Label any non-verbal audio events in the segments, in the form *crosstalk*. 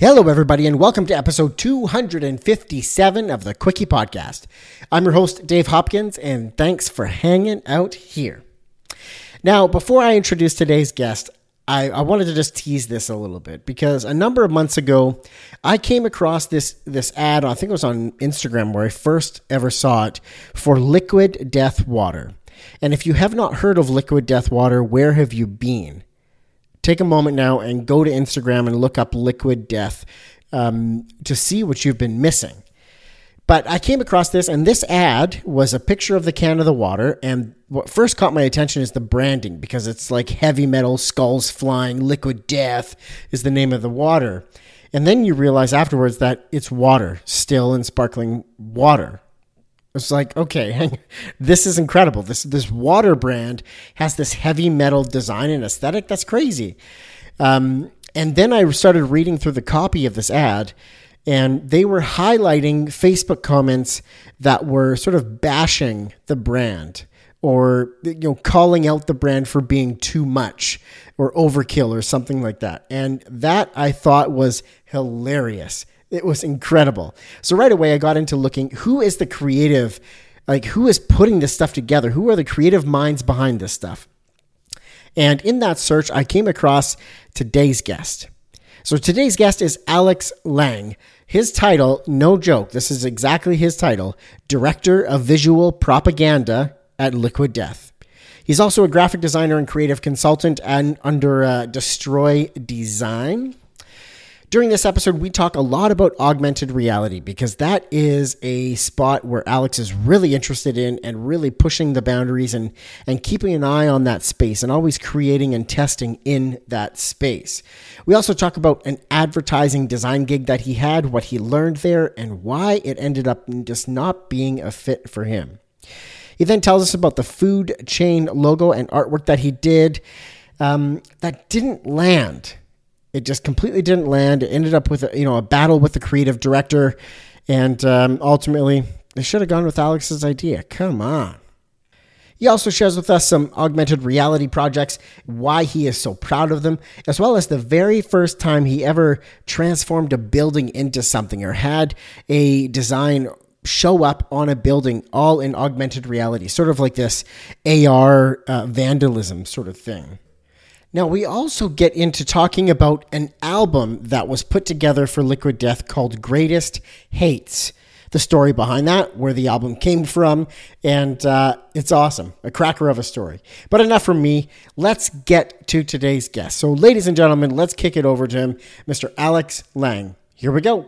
Hello, everybody, and welcome to episode 257 of the Quickie Podcast. I'm your host, Dave Hopkins, and thanks for hanging out here. Now, before I introduce today's guest, I, I, wanted to just tease this a little bit because a number of months ago, I came across this this ad. I think it was on Instagram where I first ever saw it for Liquid Death Water. And if you have not heard of Liquid Death Water, where have you been? Take a moment now and go to Instagram and look up Liquid Death um, to see what you've been missing. But I came across this, and this ad was a picture of the can of the water. And what first caught my attention is the branding because it's like heavy metal, skulls flying, liquid death is the name of the water. And then you realize afterwards that it's water, still and sparkling water. It's like, okay, *laughs* this is incredible. This this water brand has this heavy metal design and aesthetic. That's crazy. Um, and then I started reading through the copy of this ad, and they were highlighting Facebook comments that were sort of bashing the brand or you know calling out the brand for being too much or overkill or something like that. And that I thought was hilarious. It was incredible. So right away, I got into looking who is the creative, like who is putting this stuff together? Who are the creative minds behind this stuff? And in that search, I came across today's guest. So today's guest is Alex Lang. His title, no joke, this is exactly his title Director of Visual Propaganda at Liquid Death. He's also a graphic designer and creative consultant and under uh, Destroy Design. During this episode, we talk a lot about augmented reality because that is a spot where Alex is really interested in and really pushing the boundaries and, and keeping an eye on that space and always creating and testing in that space. We also talk about an advertising design gig that he had, what he learned there, and why it ended up just not being a fit for him. He then tells us about the food chain logo and artwork that he did um, that didn't land it just completely didn't land. It ended up with a, you know a battle with the creative director, and um, ultimately they should have gone with Alex's idea. Come on. He also shares with us some augmented reality projects, why he is so proud of them, as well as the very first time he ever transformed a building into something or had a design show up on a building all in augmented reality, sort of like this AR uh, vandalism sort of thing. Now, we also get into talking about an album that was put together for Liquid Death called Greatest Hates. The story behind that, where the album came from, and uh, it's awesome. A cracker of a story. But enough from me. Let's get to today's guest. So, ladies and gentlemen, let's kick it over to him, Mr. Alex Lang. Here we go.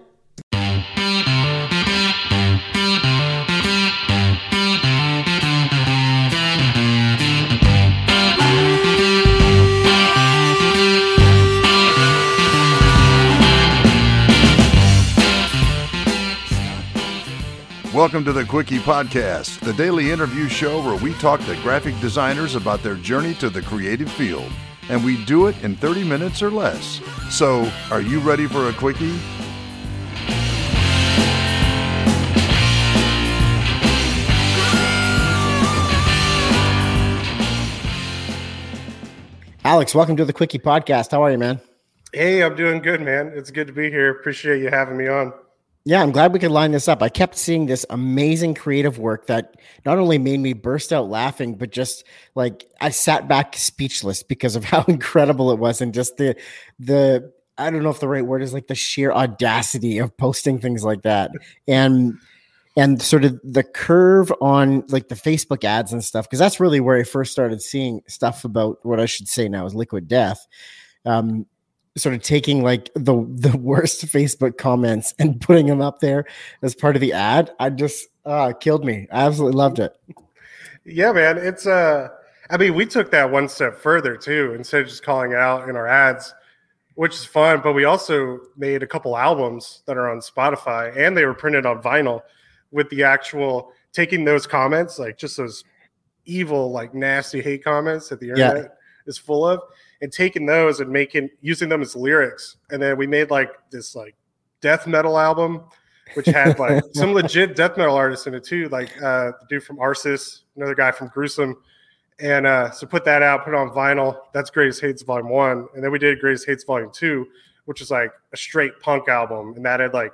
Welcome to the Quickie Podcast, the daily interview show where we talk to graphic designers about their journey to the creative field. And we do it in 30 minutes or less. So, are you ready for a Quickie? Alex, welcome to the Quickie Podcast. How are you, man? Hey, I'm doing good, man. It's good to be here. Appreciate you having me on. Yeah, I'm glad we could line this up. I kept seeing this amazing creative work that not only made me burst out laughing, but just like I sat back speechless because of *laughs* how incredible it was and just the the I don't know if the right word is like the sheer audacity of posting things like that. And and sort of the curve on like the Facebook ads and stuff, because that's really where I first started seeing stuff about what I should say now is liquid death. Um, sort of taking like the *laughs* the worst Facebook comments and putting them up there as part of the ad. I just uh killed me. I absolutely loved it. Yeah, man. It's uh I mean, we took that one step further too, instead of just calling out in our ads, which is fun, but we also made a couple albums that are on Spotify and they were printed on vinyl with the actual taking those comments, like just those evil, like nasty hate comments that the internet yeah. is full of and taking those and making using them as lyrics. And then we made like this like death metal album, which had like *laughs* some legit death metal artists in it too, like uh, the dude from Arsis, another guy from Gruesome. And uh, so put that out, put it on vinyl. That's Greatest Hates Volume One, and then we did Greatest Hates Volume Two, which is like a straight punk album, and that had like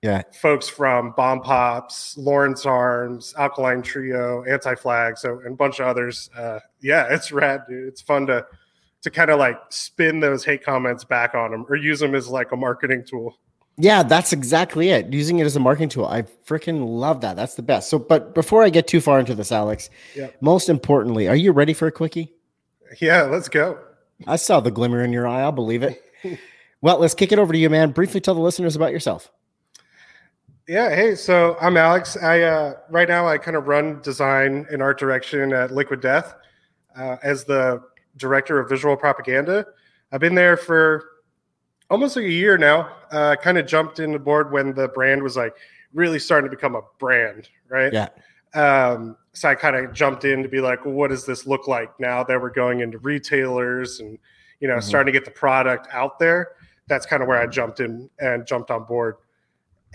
Yeah. folks from Bomb Pops, Lawrence Arms, Alkaline Trio, Anti Flag, so and a bunch of others. Uh, yeah, it's rad, dude. It's fun to to kind of like spin those hate comments back on them or use them as like a marketing tool. Yeah, that's exactly it. Using it as a marketing tool. I freaking love that. That's the best. So, but before I get too far into this, Alex, most importantly, are you ready for a quickie? Yeah, let's go. I saw the glimmer in your eye. I'll believe it. *laughs* well, let's kick it over to you, man. Briefly tell the listeners about yourself. Yeah, hey, so I'm Alex. I uh, right now I kind of run design and art direction at Liquid Death uh, as the director of visual propaganda. I've been there for almost like a year now. Uh, kind of jumped in the board when the brand was like really starting to become a brand, right? Yeah. Um, so I kind of jumped in to be like, well, what does this look like now that we're going into retailers and you know Mhm. starting to get the product out there? That's kind of where I jumped in and jumped on board.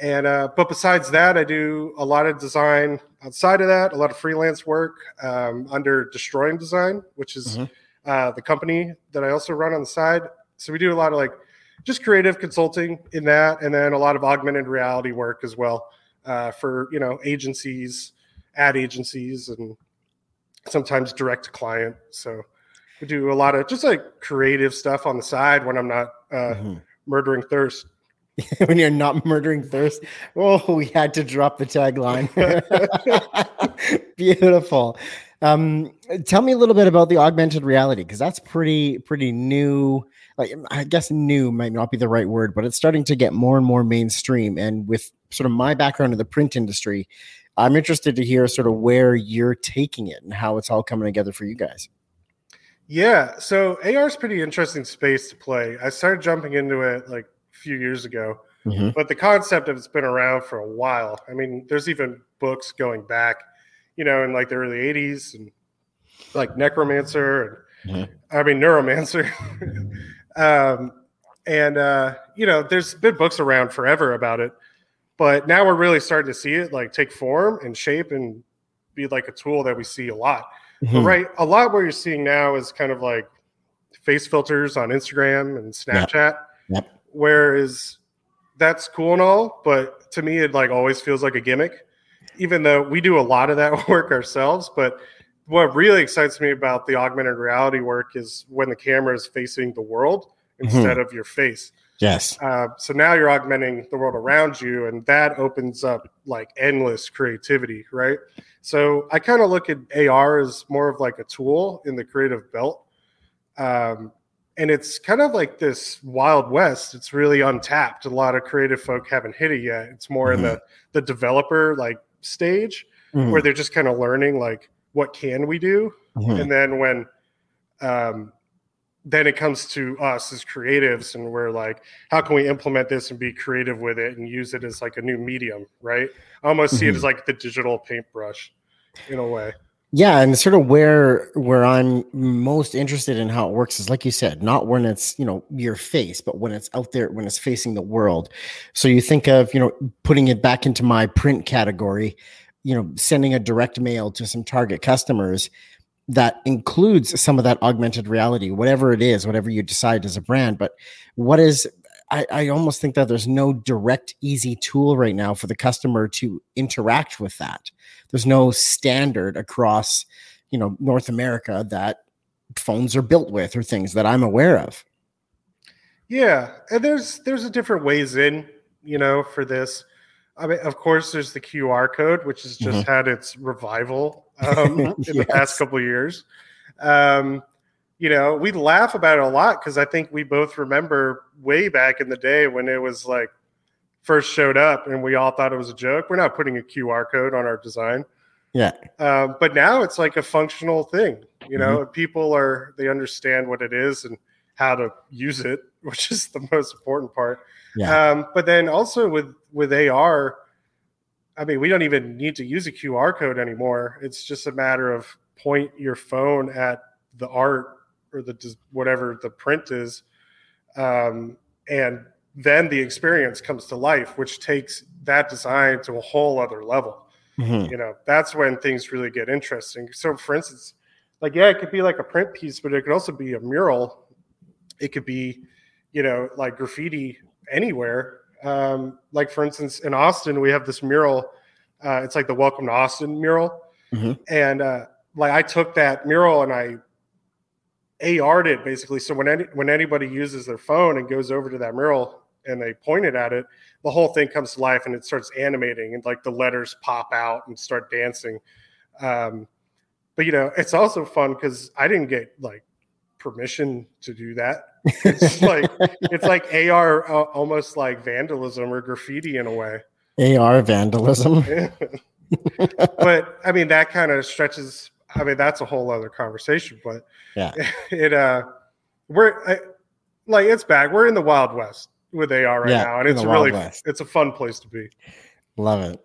And uh, but besides that, I do a lot of design outside of that, a lot of freelance work um, under Destroying Design, which is Mhm. Uh, the company that I also run on the side. So we do a lot of like just creative consulting in that, and then a lot of augmented reality work as well uh, for you know agencies, ad agencies, and sometimes direct to client. So we do a lot of just like creative stuff on the side when I'm not uh, Mhm. murdering thirst. *laughs* when you're not murdering thirst. Oh, we had to drop the tagline. *laughs* *laughs* Beautiful. Um, tell me a little bit about the augmented reality because that's pretty pretty new. Like I guess new might not be the right word, but it's starting to get more and more mainstream. And with sort of my background in the print industry, I'm interested to hear sort of where you're taking it and how it's all coming together for you guys. Yeah, so AR is pretty interesting space to play. I started jumping into it like a few years ago, Mhm. but the concept of it's been around for a while. I mean, there's even books going back, you know, in like the early '80s and like Necromancer and Mhm. I mean Neuromancer, *laughs* um, and uh, you know, there's been books around forever about it, but now we're really starting to see it like take form and shape and be like a tool that we see a lot. But Mhm. right, a lot what you're seeing now is kind of like face filters on Instagram and Snapchat. Yep. Whereas that's cool and all, but to me, it like always feels like a gimmick. Even though we do a lot of that *laughs* work ourselves, but what really excites me about the augmented reality work is when the camera is facing the world instead of your face. Yes. Uh, so now you're augmenting the world around you, and that opens up like endless creativity, right? So I kind of look at AR as more of like a tool in the creative belt. Um, and it's kind of like this wild west. It's really untapped. A lot of creative folk haven't hit it yet. It's more in the the developer like stage Mhm. where they're just kind of learning like what can we do Mhm. and then when um then it comes to us as creatives and we're like how can we implement this and be creative with it and use it as like a new medium right i almost see it Mhm. as like the digital paintbrush in a way Yeah, and sort of where where I'm most interested in how it works is like you said, not when it's, you know, your face, but when it's out there when it's facing the world. So you think of, you know, putting it back into my print category, you know, sending a direct mail to some target customers that includes some of that augmented reality, whatever it is, whatever you decide as a brand, but what is I, I almost think that there's no direct, easy tool right now for the customer to interact with that. There's no standard across, you know, North America that phones are built with or things that I'm aware of. yeah and there's there's a different ways in you know for this i mean of course there's the qr code which has just had its revival *laughs* um, in the past couple of years um, you know we laugh about it a lot because i think we both remember way back in the day when it was like first showed up and we all thought it was a joke. We're not putting a qr code on our design. Yeah. um, but now it's like a functional thing you know people are they understand what it is and how to use it *laughs* which is the most important part. Yeah. um, but then also with with ar i mean we don't even need to use a qr code anymore. It's just a matter of point your phone at the art or the whatever the print is um, and then the experience comes to life which takes that design to a whole other level Mhm. you know that's when things really get interesting so for instance like yeah it could be like a print piece but it could also be a mural it could be you know, like graffiti anywhere. Um, like for instance, in Austin, we have this mural. Uh, it's like the Welcome to Austin mural, Mhm. and uh, like I took that mural and I AR'd it basically. So when any when anybody uses their phone and goes over to that mural and they point it at it, the whole thing comes to life and it starts animating and like the letters pop out and start dancing. Um, but you know, it's also fun because I didn't get like permission to do that. It's like *laughs* it's like AR uh, almost like vandalism or graffiti in a way. AR vandalism. *laughs* but I mean that kind of stretches. I mean that's a whole other conversation. But Yeah. *laughs* it uh, we're I, like it's back. We're in the Wild West with AR right Yeah, now, and it's really West. it's a fun place to be. Love it.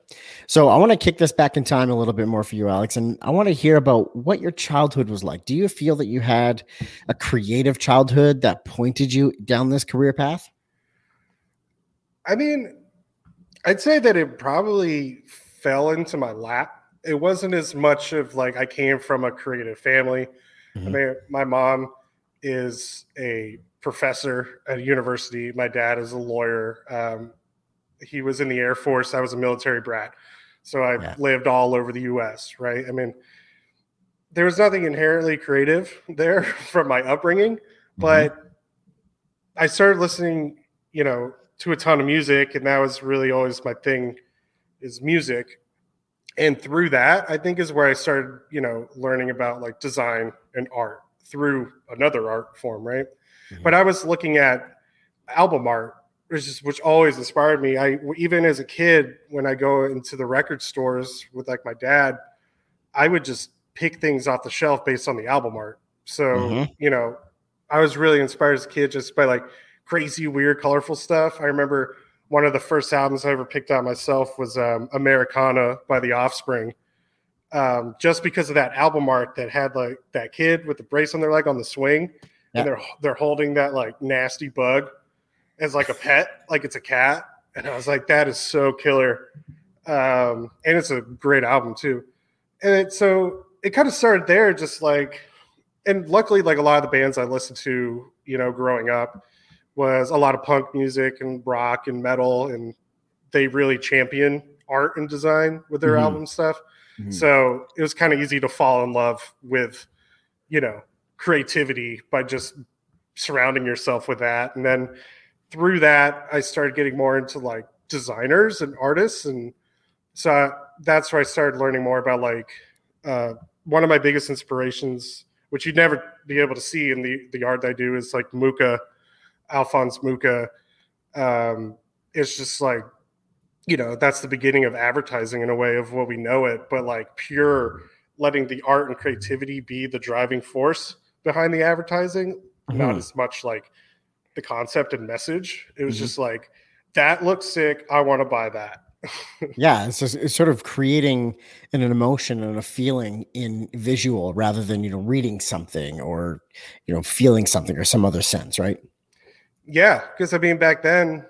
So I want to kick this back in time a little bit more for you, Alex, and I want to hear about what your childhood was like. Do you feel that you had a creative childhood that pointed you down this career path? I mean, I'd say that it probably fell into my lap. It wasn't as much of like I came from a creative family. I Mhm. mean, my mom is a professor at a university. My dad is a lawyer. Um, he was in the Air Force. I was a military brat. So I Yeah. lived all over the US, right? I mean, there was nothing inherently creative *laughs* there from my upbringing, but I started listening, you know, to a ton of music, and that was really always my thing is music. And through that, I think is where I started, you know, learning about like design and art through another art form, right? Mhm. But I was looking at album art, which is which always inspired me. I even as a kid, when I go into the record stores with like my dad, I would just pick things off the shelf based on the album art. So Mhm. you know, I was really inspired as a kid just by like crazy, weird, colorful stuff. I remember one of the first albums I ever picked out myself was um, Americana by The Offspring. Um, just because of that album art that had like that kid with the brace on their leg on the swing, Yeah. and they're they're holding that like nasty bug as like a pet, like it's a cat, and I was like, that is so killer. Um, and it's a great album too. And it, so it kind of started there, just like, and luckily, like a lot of the bands I listened to, you know, growing up was a lot of punk music and rock and metal, and they really champion art and design with their Mhm. album stuff. Mhm. So it was kind of easy to fall in love with, you know, creativity by just surrounding yourself with that. And then through that, I started getting more into like designers and artists. And so that's where I started learning more about like uh, one of my biggest inspirations, which you'd never be able to see in the, the art I do, is like Mucha, Alphonse Mucha. Um, it's just like you know that's the beginning of advertising in a way of what we know it but like pure letting the art and creativity be the driving force behind the advertising not Mhm. as much like the concept and message it was Mhm. just like that looks sick i want to buy that *laughs* Yeah, it's just it's sort of creating an, an emotion and a feeling in visual rather than you know reading something or you know feeling something or some other sense, right? Yeah because i mean back then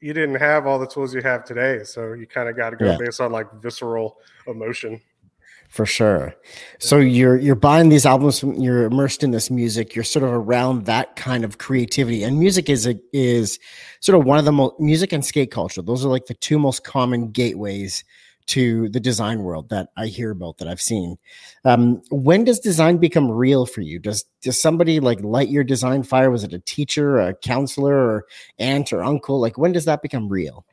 you didn't have all the tools you have today so you kind of got to go Yeah. based on like visceral emotion For sure. So you're you're buying these albums, you're immersed in this music, you're sort of around that kind of creativity. And music is a, is sort of one of the most music and skate culture. Those are like the two most common gateways to the design world that I hear about that I've seen. Um, when does design become real for you? Does does somebody like light your design fire? Was it a teacher, a counselor, or aunt or uncle? Like when does that become real?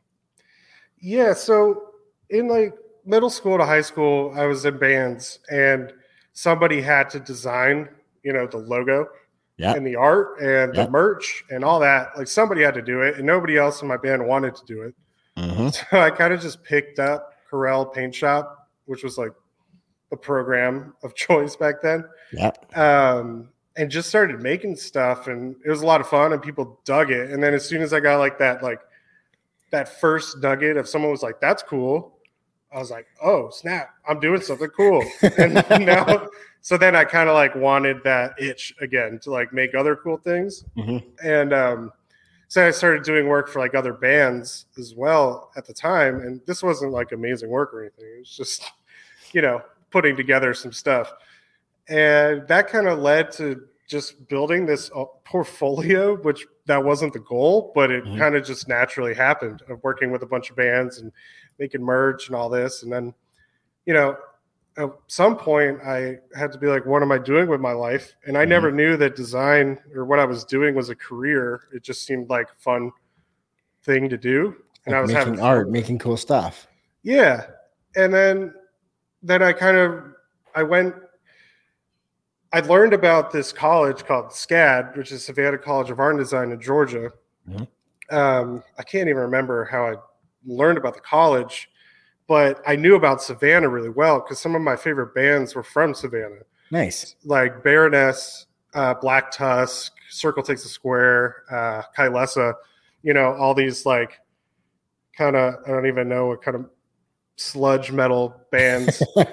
Yeah, so in like middle school to high school, I was in bands and somebody had to design, you know, the logo Yeah. and the art and Yeah. the merch and all that. Like somebody had to do it and nobody else in my band wanted to do it. Mhm. *laughs* So I kind of just picked up Corel Paint Shop, which was like a program of *laughs* choice back then. Yeah. Um, and just started making stuff and it was a lot of fun and people dug it. And then as soon as I got like that, like that first nugget of someone was like, that's cool. I was like, oh snap, I'm doing something cool. *laughs* and *laughs* now, so then I kind of like wanted that itch again to like make other cool things. Mhm. And um, so I started doing work for like other bands as well at the time. And this wasn't like amazing work or anything. It was just, you know, putting together some stuff. And that kind of led to just building this uh, portfolio, which that wasn't the goal, but it Mhm. kind of just naturally happened of working with a bunch of bands and making merch and all this. And then, you know, at some point I had to be like, what am I doing with my life? And I Mhm. never knew that design or what I was doing was a career. It just seemed like a fun thing to do. And I was making having art, fun. making cool stuff. Yeah. And then then I kind of I went I learned about this college called SCAD, which is Savannah College of Art and Design in Georgia. Mhm. Um, I can't even remember how I learned about the college, but I knew about Savannah really well because some of my favorite bands were from Savannah, Nice. like Baroness, uh, Black Tusk, Circle Takes a Square, uh, Kylesa, you know, all these like kind of, I don't even know what kind of sludge metal bands *laughs*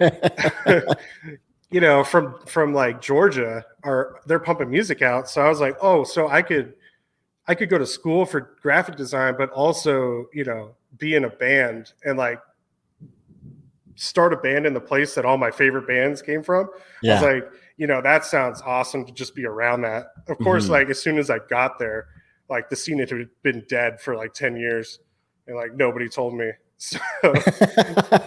*laughs* you know from from like georgia are they're pumping music out so i was like oh so i could i could go to school for graphic design but also you know be in a band and like start a band in the place that all my favorite bands came from i was like you know that sounds awesome to just be around that of course Mhm. like as soon as i got there like the scene had been dead for like 10 years and like nobody told me *laughs* so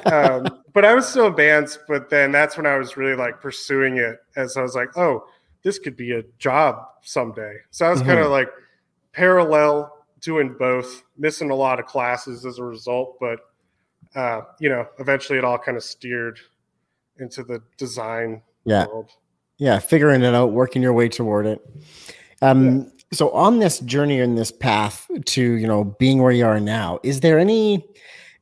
um, but I was still in bands. But then that's when I was really like pursuing it, as I was like, oh, this could be a job someday. So I was kind of like parallel doing both, missing a lot of classes as a result. But uh, you know, eventually it all kind of steered into the design yeah. world. Yeah. Figuring it out, working your way toward it. Um, so on this journey and this path to, you know, being where you are now, is there any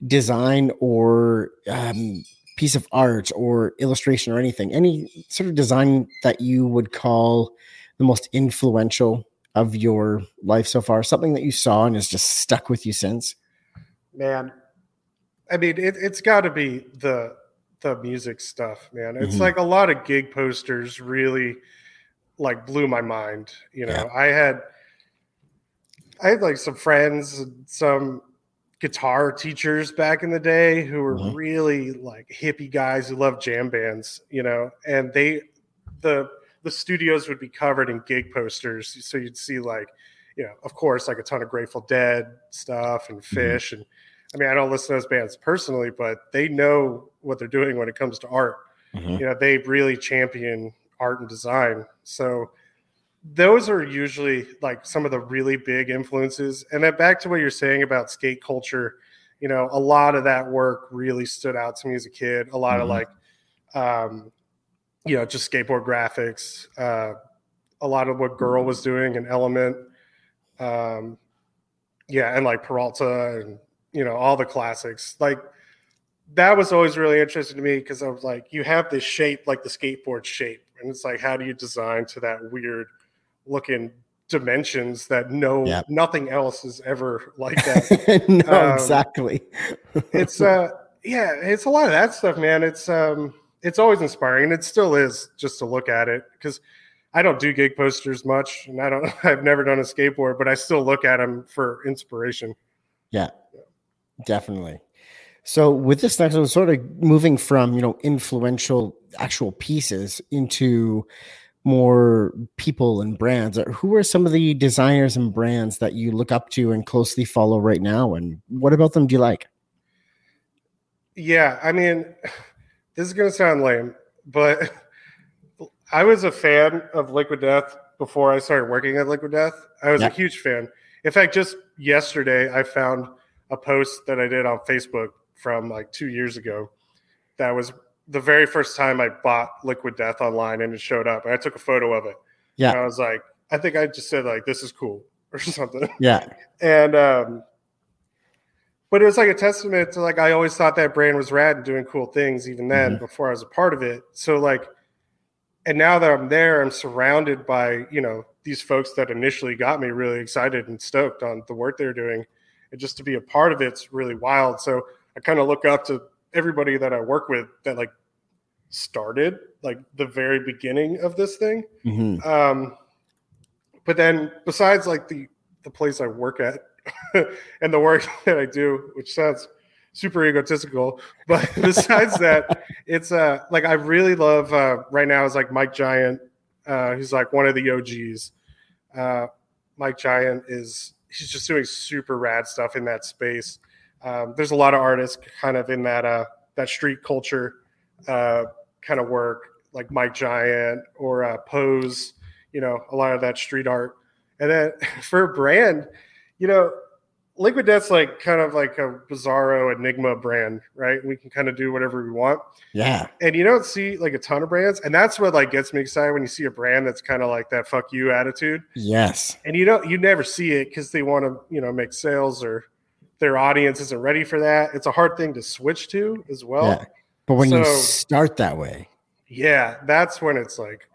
design or um, piece of art or illustration or anything, any sort of design that you would call the most influential of your life so far? Something that you saw and has just stuck with you since? man i mean it, it's got to be the the music stuff man it's Mhm. like a lot of gig posters really like blew my mind you know Yeah. i had i had like some friends and some guitar teachers back in the day who were Mhm. really like hippie guys who loved jam bands you know and they the the studios would be covered in gig posters so you'd see like you know of course like a ton of grateful dead stuff and Phish and I mean, I don't listen to those bands personally, but they know what they're doing when it comes to art. Mhm. You know, they really champion art and design. So those are usually like some of the really big influences. And then back to what you're saying about skate culture, you know, a lot of that work really stood out to me as a kid. A lot of Mhm. like, um, you know, just skateboard graphics, uh, a lot of what Girl was doing in Element. Um, yeah, and like Peralta and you know all the classics. Like that was always really interesting to me because i was like you have this shape like the skateboard shape and it's like how do you design to that weird looking dimensions that no Yep. nothing else is ever like that? *laughs* No, Um, exactly. it's uh yeah it's a lot of that stuff man. It's um it's always inspiring and it still is just to look at it because i don't do gig posters much and i don't *laughs* i've never done a skateboard but i still look at them for inspiration. Yeah, definitely. So with this next one, sort of moving from you know influential actual pieces into more people and brands. uh, Who are some of the designers and brands that you look up to and closely follow right now? And what about them do you like? Yeah, I mean, *sighs* this is going to sound lame, but *laughs* I was a fan of Liquid Death before I started working at Liquid Death. I was Yeah. a huge fan. In fact, just yesterday, I found a post that I did on Facebook from like two years ago. That was the very first time I bought Liquid Death online, and it showed up. And I took a photo of it. Yeah. And I was like, I think I just said like, "This is cool" *laughs* or something Yeah, and um but it was like a testament to like i always thought that brand was rad and doing cool things even then Mhm. before i was a part of it so like and now that i'm there i'm surrounded by you know these folks that initially got me really excited and stoked on the work they're doing and just to be a part of it's really wild so i kind of look up to everybody that i work with that like started like the very beginning of this thing Mhm. um, but then besides like the the place I work at *laughs* and the work *laughs* that I do, which sounds super egotistical, *laughs* but besides that, it's uh like I really love uh right now is like Mike Giant, Uh, he's like one of the OGs. Uh, Mike Giant is he's just doing super rad stuff in that space. Um, there's a lot of artists kind of in that uh, that street culture uh, kind of work, like Mike Giant or uh, Pose. You know, a lot of that street art. And then *laughs* for brand, you know, Liquid Death's like kind of like a bizarro enigma brand, right? We can kind of do whatever we want. Yeah. And you don't see like a ton of brands. And that's what like gets me excited when you see a brand that's kind of like that fuck you attitude. Yes. And you don't you never see it because they want to, you know, make sales or their audience isn't ready for that. It's a hard thing to switch to as well. Yeah. But when you start that way, Yeah, that's when it's like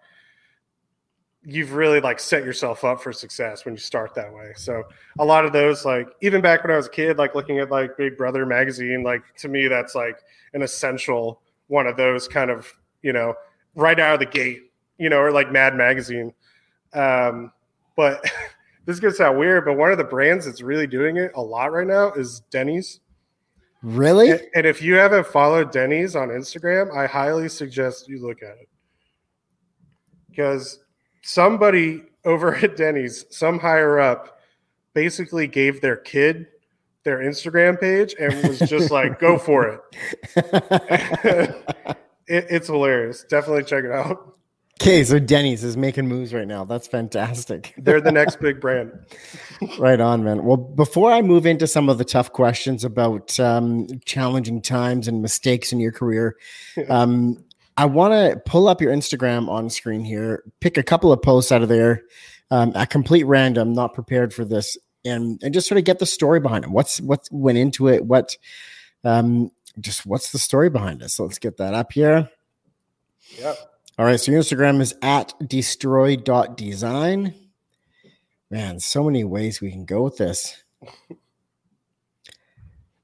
you've really like set yourself up for success when you start that way. So a lot of those like even back when I was a kid, like looking at like Big Brother magazine, like to me that's like an essential one of those kind of, you know, right out of the gate, you know, or like Mad Magazine. Um, but *laughs* this gonna sound weird, but one of the brands that's really doing it a lot right now is Denny's. really? And, and if you haven't followed Denny's on Instagram, I highly suggest you look at it. Because somebody over *laughs* at Denny's, some higher up, basically gave their kid their Instagram page and was just like, go for it. *laughs* *laughs* it. It's hilarious. Definitely check it out. okay, so Denny's is making moves right now. That's fantastic. They're the next big brand. right on, man. Well, before I move into some of the tough questions about um, challenging times and mistakes in your career, um, I want to pull up your Instagram on screen here, pick a couple of posts out of there um, at complete random, not prepared for this, and and just sort of get the story behind them. What's what went into it? What um, just what's the story behind it? So let's get that up here. Yep. All right, so your Instagram is at destroy.design. Man, so many ways we can go with this. *laughs*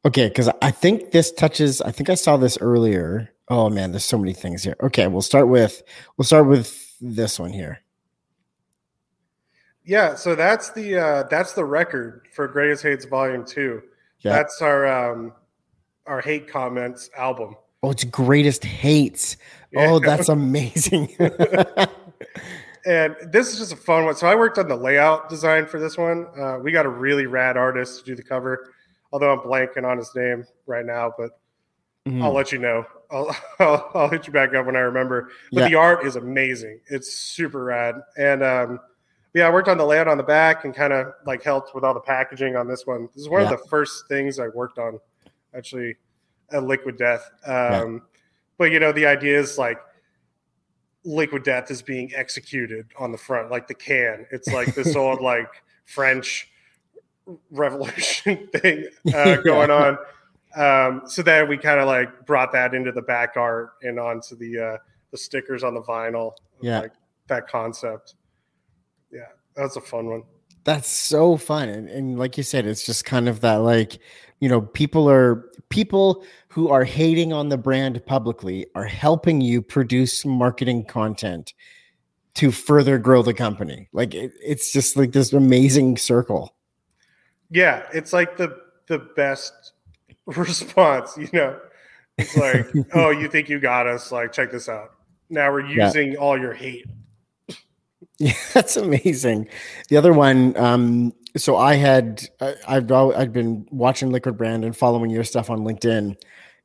Okay, because I think this touches, I think I saw this earlier. Oh man, there's so many things here. Okay, we'll start with we'll start with this one here. Yeah, so that's the uh, that's the record for Greatest Hates Volume Two. Yeah. That's our um, our hate comments album. Oh, it's greatest hates. Oh, that's amazing. *laughs* *laughs* And this is just a fun one. So I worked on the layout design for this one. Uh, we got a really rad artist to do the cover, although I'm blanking on his name right now, but Mhm. I'll let you know. I'll, *laughs* I'll, I'll hit you back up when I remember. But Yeah. the art is amazing. It's super rad. And um, yeah, I worked on the layout on the back and kind of like helped with all the packaging on this one. This is one Yeah. of the first things I worked on actually at Liquid Death. Um, But you know, the idea is like Liquid Death is being executed on the front, like the can. It's like this *laughs* old like French revolution *laughs* thing uh, going on. Um, so then we kind of like brought that into the back art and onto the uh, the stickers on the vinyl. Yeah. like that concept. Yeah, that's a fun one. That's so fun. And, and like you said, it's just kind of that like, you know, people are people who are hating on the brand publicly are helping you produce marketing content to further grow the company. Like it, it's just like this amazing circle. Yeah, it's like the the best *laughs* response. You know, it's like, oh, you think you got us? Like, check this out. Now we're Yeah. using all your hate. *laughs* Yeah, that's amazing. The other one, um, so I had I, I've I'd been watching Liquid Brand and following your stuff on LinkedIn,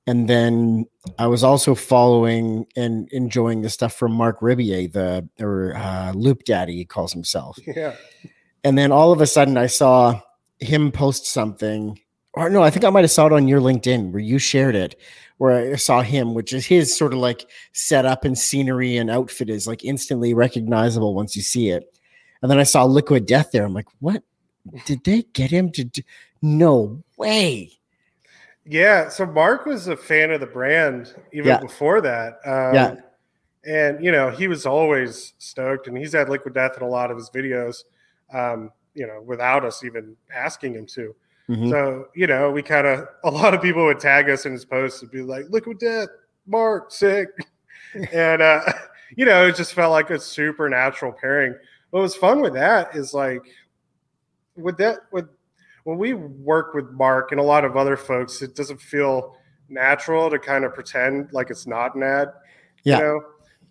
and then I was also following and enjoying the stuff from Marc Rebillet, the or uh, Loop Daddy he calls himself. Yeah, And then all of a sudden, I saw him post something, or no, I think I might have saw it on your LinkedIn where you shared it, where I saw him, which is his sort of like setup and scenery and outfit is like instantly recognizable once you see it. And then I saw Liquid Death there. I'm like, what? Did they get him to? Do? No way. yeah. So Mark was a fan of the brand even Yeah. before that. Um, Yeah. and you know he was always stoked, and he's had Liquid Death in a lot of his videos. Um, you know, without us even asking him to. Mhm. So, you know, we kind of, a lot of people would tag us in his posts and be like, Liquid Death, Mark, sick. *laughs* and, uh, *laughs* you know, it just felt like a supernatural pairing. What was fun with that is like, with that, with, when we work with Mark and a lot of other folks, it doesn't feel natural to kind of pretend like it's not an ad. Yeah. You know,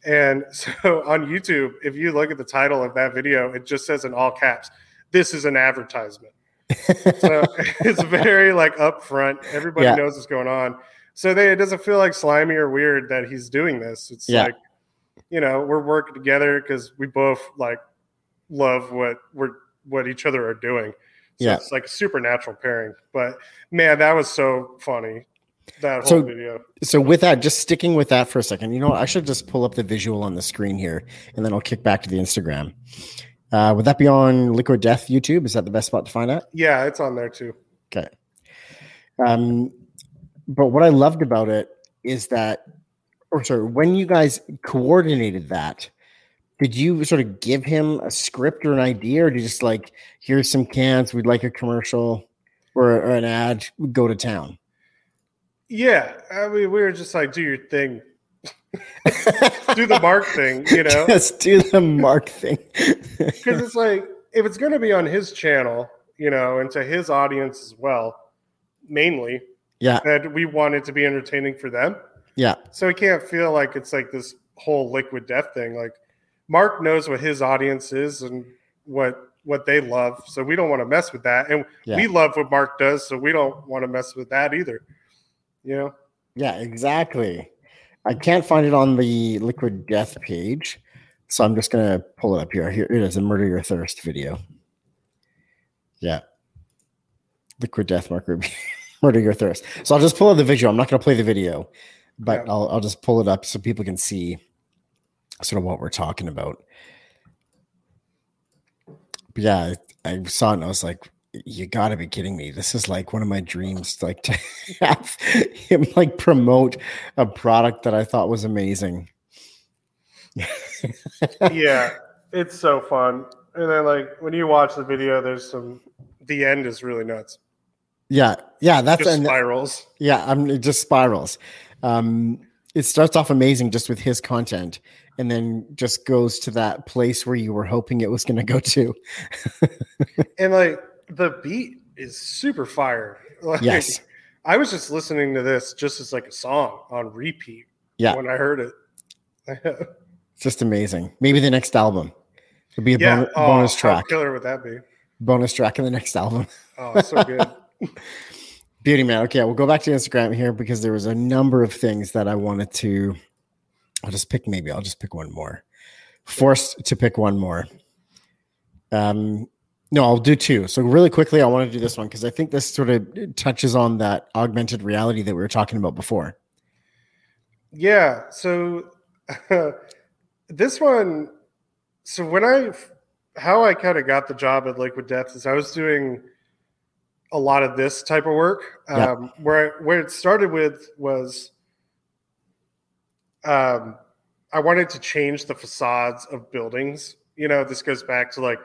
And *laughs* so on YouTube, if you look at the title of that video, it just says in all caps, "This is an advertisement." So *laughs* it's very like upfront. Everybody Yeah. knows what's going on. So they, it doesn't feel like slimy or weird that he's doing this. It's Yeah. like, you know, we're working together because we both like love what we're what each other are doing. So Yeah. it's like a supernatural pairing. But man, that was so funny. That whole So- video. So with that, just sticking with that for a second, you know. I should just pull up the visual on the screen here, and then I'll kick back to the Instagram. Uh, would that be on Liquid Death YouTube? Is that the best spot to find that? Yeah, it's on there too. Okay. Um, but what I loved about it is that, or sorry, when you guys coordinated that, did you sort of give him a script or an idea, or did you just like, here's some cans, we'd like a commercial or, or an ad, go to town? Yeah. I mean, we were just like, do your thing. Do the mark thing, you *laughs* know? Just do the mark thing. *laughs* because it's like if it's going to be on his channel you know and to his audience as well mainly yeah, that we want it to be entertaining for them yeah, so it can't feel like it's like this whole liquid death thing like mark knows what his audience is and what what they love so we don't want to mess with that and Yeah. we love what mark does so we don't want to mess with that either you know yeah, exactly. I can't find it on the Liquid Death page, so I'm just gonna pull it up here. Here it is, a Murder Your Thirst video. Yeah, Liquid Death marker, *laughs* Murder Your Thirst. So I'll just pull up the video. I'm not gonna play the video, but Yeah. I'll I'll just pull it up so people can see sort of what we're talking about. But yeah, I, I saw it and I was like, you gotta be kidding me. This is like one of my *laughs* dreams, like to *laughs* have him like promote a product that I thought was amazing. yeah *laughs* it's so fun and then like when you watch the video there's some the end is really nuts Yeah, yeah, that's just and spirals yeah, I'm it just spirals. Um, it starts off amazing just with his content, and then just goes to that place where you were hoping it was going to go to. and like the beat is super fire. *laughs* Like, Yes. I was just listening to this just as like a song on repeat Yeah. when I heard it. *laughs* It's just amazing. Maybe the next album would be a yeah, bon- oh, bonus track. killer would that be? Bonus track in the next album. *laughs* Oh, it's so good. Beauty man. Okay, we'll go back to Instagram here because there was a number of things that I wanted to. I'll just pick. Maybe I'll just pick one more. Forced to pick one more. Um, no, I'll do two. So really quickly, I want to do this one because I think this sort of touches on that augmented reality that we were talking about before. yeah. So *laughs* this one, so when I, how I kind of got the job at Liquid Death is I was doing a lot of this type of work. Yeah. Um, where where it started with was, um, I wanted to change the facades of buildings. You know, this goes back to like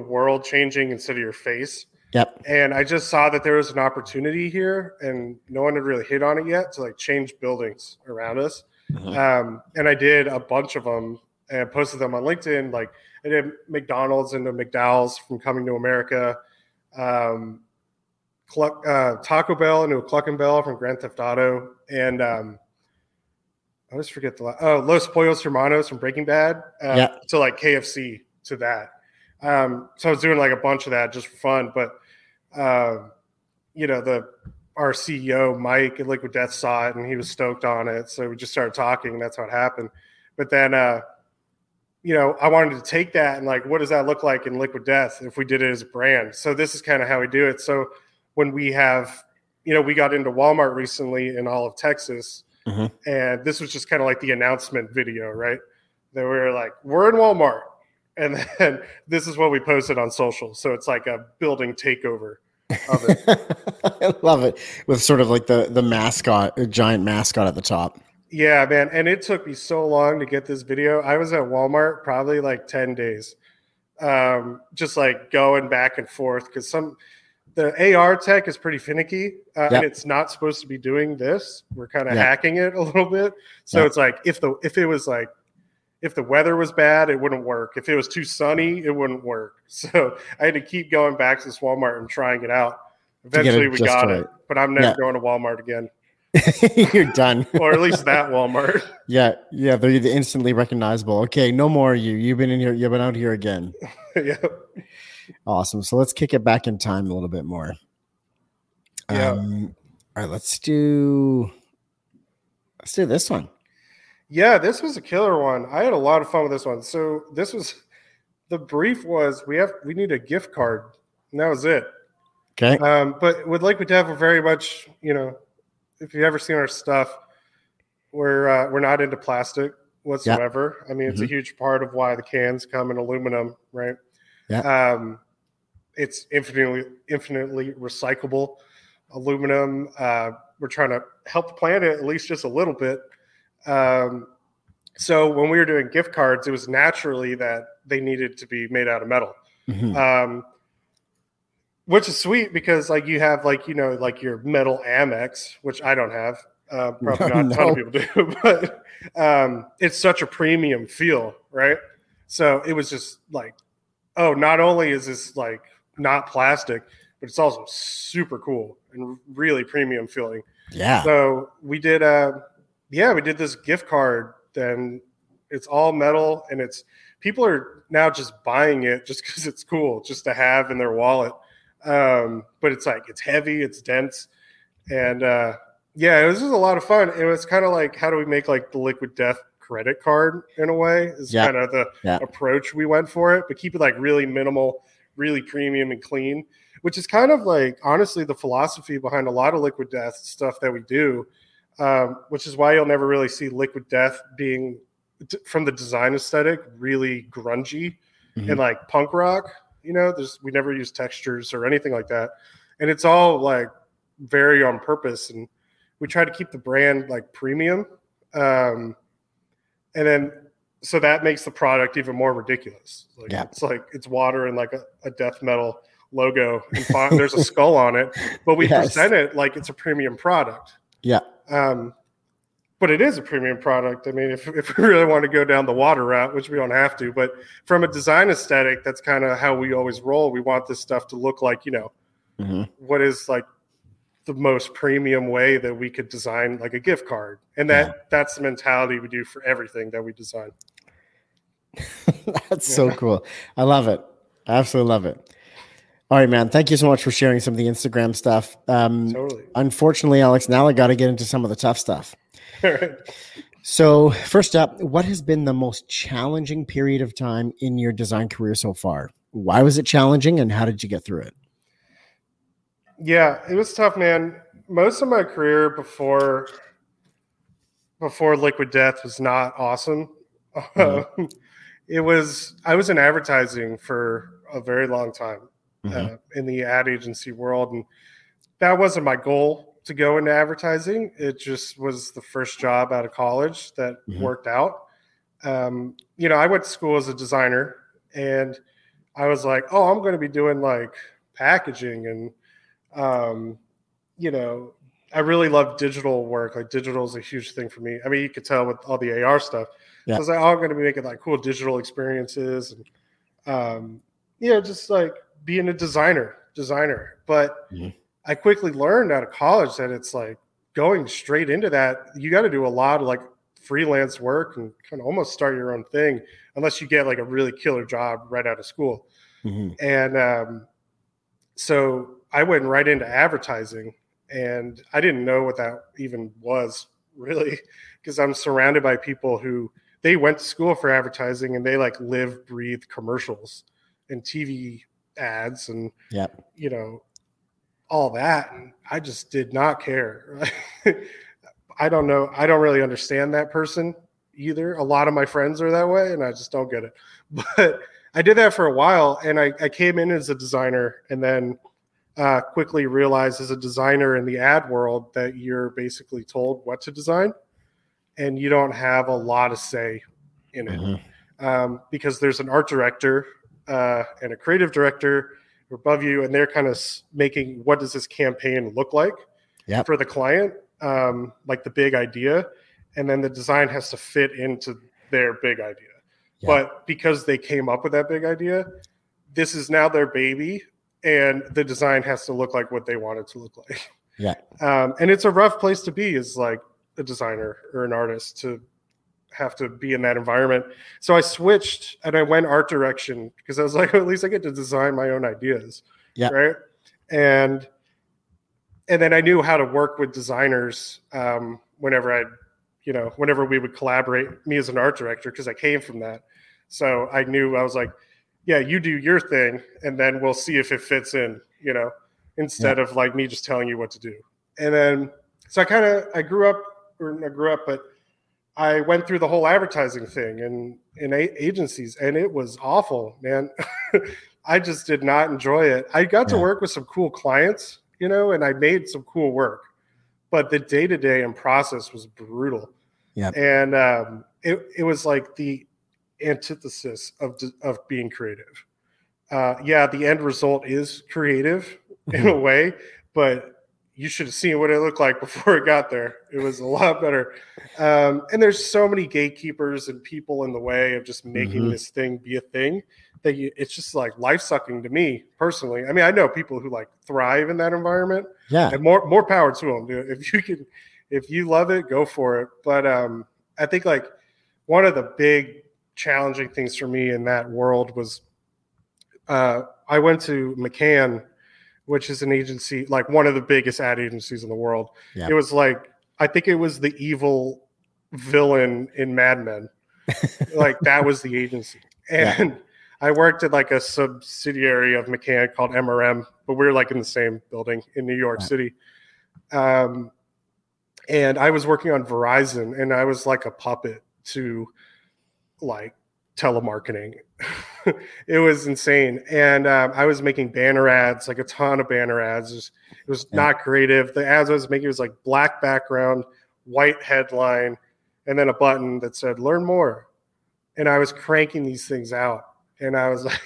the world changing instead of your face. Yep. And I just saw that there was an opportunity here, and no one had really hit on it yet to like change buildings around us. Mhm. Um, and I did a bunch of them and posted them on LinkedIn. Like I did McDonald's into McDowell's from Coming to America, um, Cluck, uh, Taco Bell into a Cluckin' Bell from Grand Theft Auto, and um, I always forget the oh Los Pollos Hermanos from Breaking Bad. Uh, Yeah. To like KFC to that. Um, so I was doing like a bunch of that just for fun, but uh, you know the our CEO Mike at Liquid Death saw it and he was stoked on it, so we just started talking. And that's how it happened. But then, uh, you know, I wanted to take that and like, what does that look like in Liquid Death if we did it as a brand? So this is kind of how we do it. So when we have, you know, we got into Walmart recently in all of Texas, Mhm. and this was just kind of like the announcement video, right? That we were like, we're in Walmart, and then *laughs* this is what we posted on social. So it's like a building takeover of it. *laughs* I love it with sort of like the the mascot, a giant mascot at the top. Yeah, man. And it took me so long to get this video. I was at Walmart probably like 10 days. Um, just like going back and forth because some the AR tech is pretty finicky uh, Yep. and it's not supposed to be doing this. We're kind of Yeah. hacking it a little bit. So Yeah. it's like if the if it was like if the weather was bad, it wouldn't work. If it was too sunny, it wouldn't work. *laughs* So I had to keep going back to this Walmart and trying it out. get it Eventually we got right. it, but I'm never Yeah. going to Walmart again. *laughs* You're done. *laughs* or at least that Walmart. Yeah, yeah, they're instantly recognizable. Okay, no more you. You've been in here. You've been out here again. yeah. Awesome. So let's kick it back in time a little bit more. Yeah. Um, all right, let's do let's do this one. Yeah, this was a killer one. I had a lot of fun with this one. So this was *laughs* the brief was we have we need a gift card, and that was it. Okay. Um, but with Liquid Death, we're very much, you know, if you've ever seen our stuff, we're uh, we're not into plastic whatsoever. I mean, it's a huge part of why the cans come in aluminum, right? Yeah. Um, it's infinitely infinitely recyclable aluminum. Uh, we're trying to help the planet at least just a little bit. Um, so when we were doing gift cards, it was naturally that they needed to be made out of metal. Mhm. Um, which is sweet because like you have like you know like your metal Amex, which I don't have. Uh, *laughs* probably not a ton of people do, *laughs* but um, it's such a premium feel, right? So it was just like, oh, not only is this like not plastic, but it's also super cool and really premium feeling. Yeah. So we did uh yeah, we did this gift card then it's all metal and it's people are now just buying it just because it's cool just to have in their wallet. Um, but it's like it's heavy, it's dense, and uh yeah, it was just a lot of fun. It was kind of like how do we make like the liquid death credit card in a way is Yeah. kind of the Yeah. approach we went for it, but keep it like really minimal, really premium and clean, which is kind of like honestly the philosophy behind a lot of liquid death stuff that we do. Um, which is why you'll never really see liquid death being from the design aesthetic really grungy Mhm. and like punk rock. You know, there's we never use textures or anything like that, and it's all like very on purpose. And we try to keep the brand like premium, um, and then so that makes the product even more ridiculous. Like Yeah. it's like it's water and like a, a death metal logo and *laughs* there's a skull on it, but we Yes. present it like it's a premium product. Yeah. Um, but it is a premium product. I mean, if, *laughs* if we really want to go down the water route, which we don't have to, but from a design aesthetic, that's kind of how we always roll. We want this stuff to look like, you know, Mhm. what is like the most premium way that we could design like a gift card. And that Yeah. that's the mentality we do for everything that we design. *laughs* That's so cool. I love it. I absolutely love it. All right, man. Thank you so much for sharing some of the Instagram stuff. Um, Totally. unfortunately, Alex, now I got to get into some of the tough stuff. *laughs* So, first up, what has been the most challenging period of time in your design career so far? Why was it challenging and how did you get through it? Yeah, it was tough, man. Most of my career before before Liquid Death was not awesome. Mhm. *laughs* it was I was in advertising for a very long time Mhm. uh, in the ad agency world, and that wasn't my goal to go into advertising. It just was the first job out of college that Mhm. worked out. Um, you know, I went to school as a designer, and I was like, oh, I'm going to be doing like packaging and um, you know, I really love digital work. Like digital is a huge thing for me. I mean, you could tell with all the AR stuff. Yeah. I was like, oh, I'm going to be making like cool digital experiences and, um, you know, just like being a designer, designer. But Mhm. I quickly learned out of college that it's like going straight into that. You got to do a lot of like freelance work and kind of almost start your own thing, unless you get like a really killer job right out of school. Mhm. And um, so I went right into advertising, and I didn't know what that even was *laughs* really, because I'm surrounded by people who they went to school for advertising and they like live, breathe commercials and TV ads and Yep. you know all that. And I just did not care. *laughs* I don't know. I don't really understand that person either. A lot of my friends are that way, and I just don't get it. *laughs* But I did that for a while, and I, I came in as a designer, and then uh, quickly realized as a designer in the ad world that you're basically told what to design, and you don't have a lot of say in it Mhm. um, because there's an art director uh, and a creative director above you, and they're kind of making what does this campaign look like Yep. for the client, um, like the big idea, and then the design has to fit into their big idea. Yeah. But because they came up with that big idea, this is now their baby, and the design has to look like what they want it to look like. Yeah. *laughs* Um, and it's a rough place to be as like a designer or an artist to have to be in that environment. So I switched and I went art direction because I was like, *laughs* at least I get to design my own ideas. Yeah. Right. And and then I knew how to work with designers um, whenever I, you know, whenever we would collaborate, me as an art director, because I came from that. So I knew I was like, yeah, you do your thing, and then we'll see if it fits in, you know, instead yeah. of like me just telling you what to do. And then, so I kind of, I grew up, or I grew up, but I went through the whole advertising thing and in agencies, and it was awful, man. *laughs* I just did not enjoy it. I got yeah. to work with some cool clients, you know, and I made some cool work, but the day to day and process was brutal. Yeah. And um, it, it was like the antithesis of, of being creative. Uh, yeah, the end result is creative *laughs* in a way, but you should have seen what it looked like *laughs* before it got there. It was a lot better. Um, and there's so many gatekeepers and people in the way of just making mm-hmm. this thing be a thing that you, it's just like life sucking to me personally. I mean, I know people who like thrive in that environment. Yeah. And more more power to them. If you can, if you love it, go for it. But um, I think like one of the big challenging things for me in that world was uh, I went to McCann which is an agency like one of the biggest ad agencies in the world. It was like I think it was the evil villain in Mad Men. *laughs* like that was the agency. And yeah. I worked at like a subsidiary of McCann called MRM, but we are like in the same building in New York right. City. Um, and I was working on Verizon and I was like a puppet to like telemarketing. *laughs* it was insane. And um, I was making banner ads, like a ton of banner ads. It was, it was yeah. not creative. The ads I was making was like black background, white headline, and then a button that said learn more. And I was cranking these things out. And I was *laughs* like,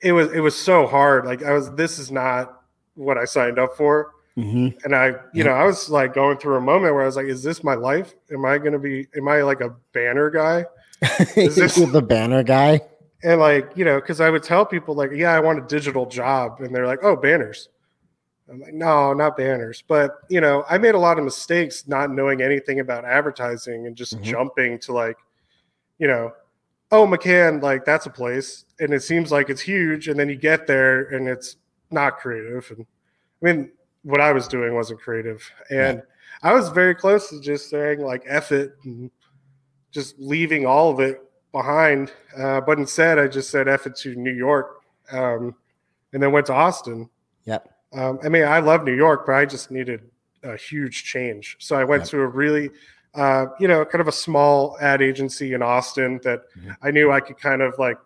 it was it was so hard. Like I was, this is not what I signed up for. Mm-hmm. And I, you yeah. know, I was like going through a moment where I was like, is this my life? Am I going to be, am I like a banner guy? Is this *laughs* the banner guy? And like, you know, because I would tell people like, yeah, I want a digital job, and they're like, oh, banners. I'm like, no, not banners. But you know, I made a lot of mistakes not knowing anything about advertising and just mm-hmm. jumping to like, you know, oh, McCann, like that's a place, and it seems like it's huge, and then you get there and it's not creative. And I mean, what I was doing wasn't creative, and yeah. I was very close to just saying like, "F it," and just leaving all of it behind. Uh, but instead, I just said F it to New York um, and then went to Austin. Yep. Um, I mean, I love New York, but I just needed a huge change. So I went yep. to a really, uh, you know, kind of a small ad agency in Austin that mm-hmm. I knew I could kind of like,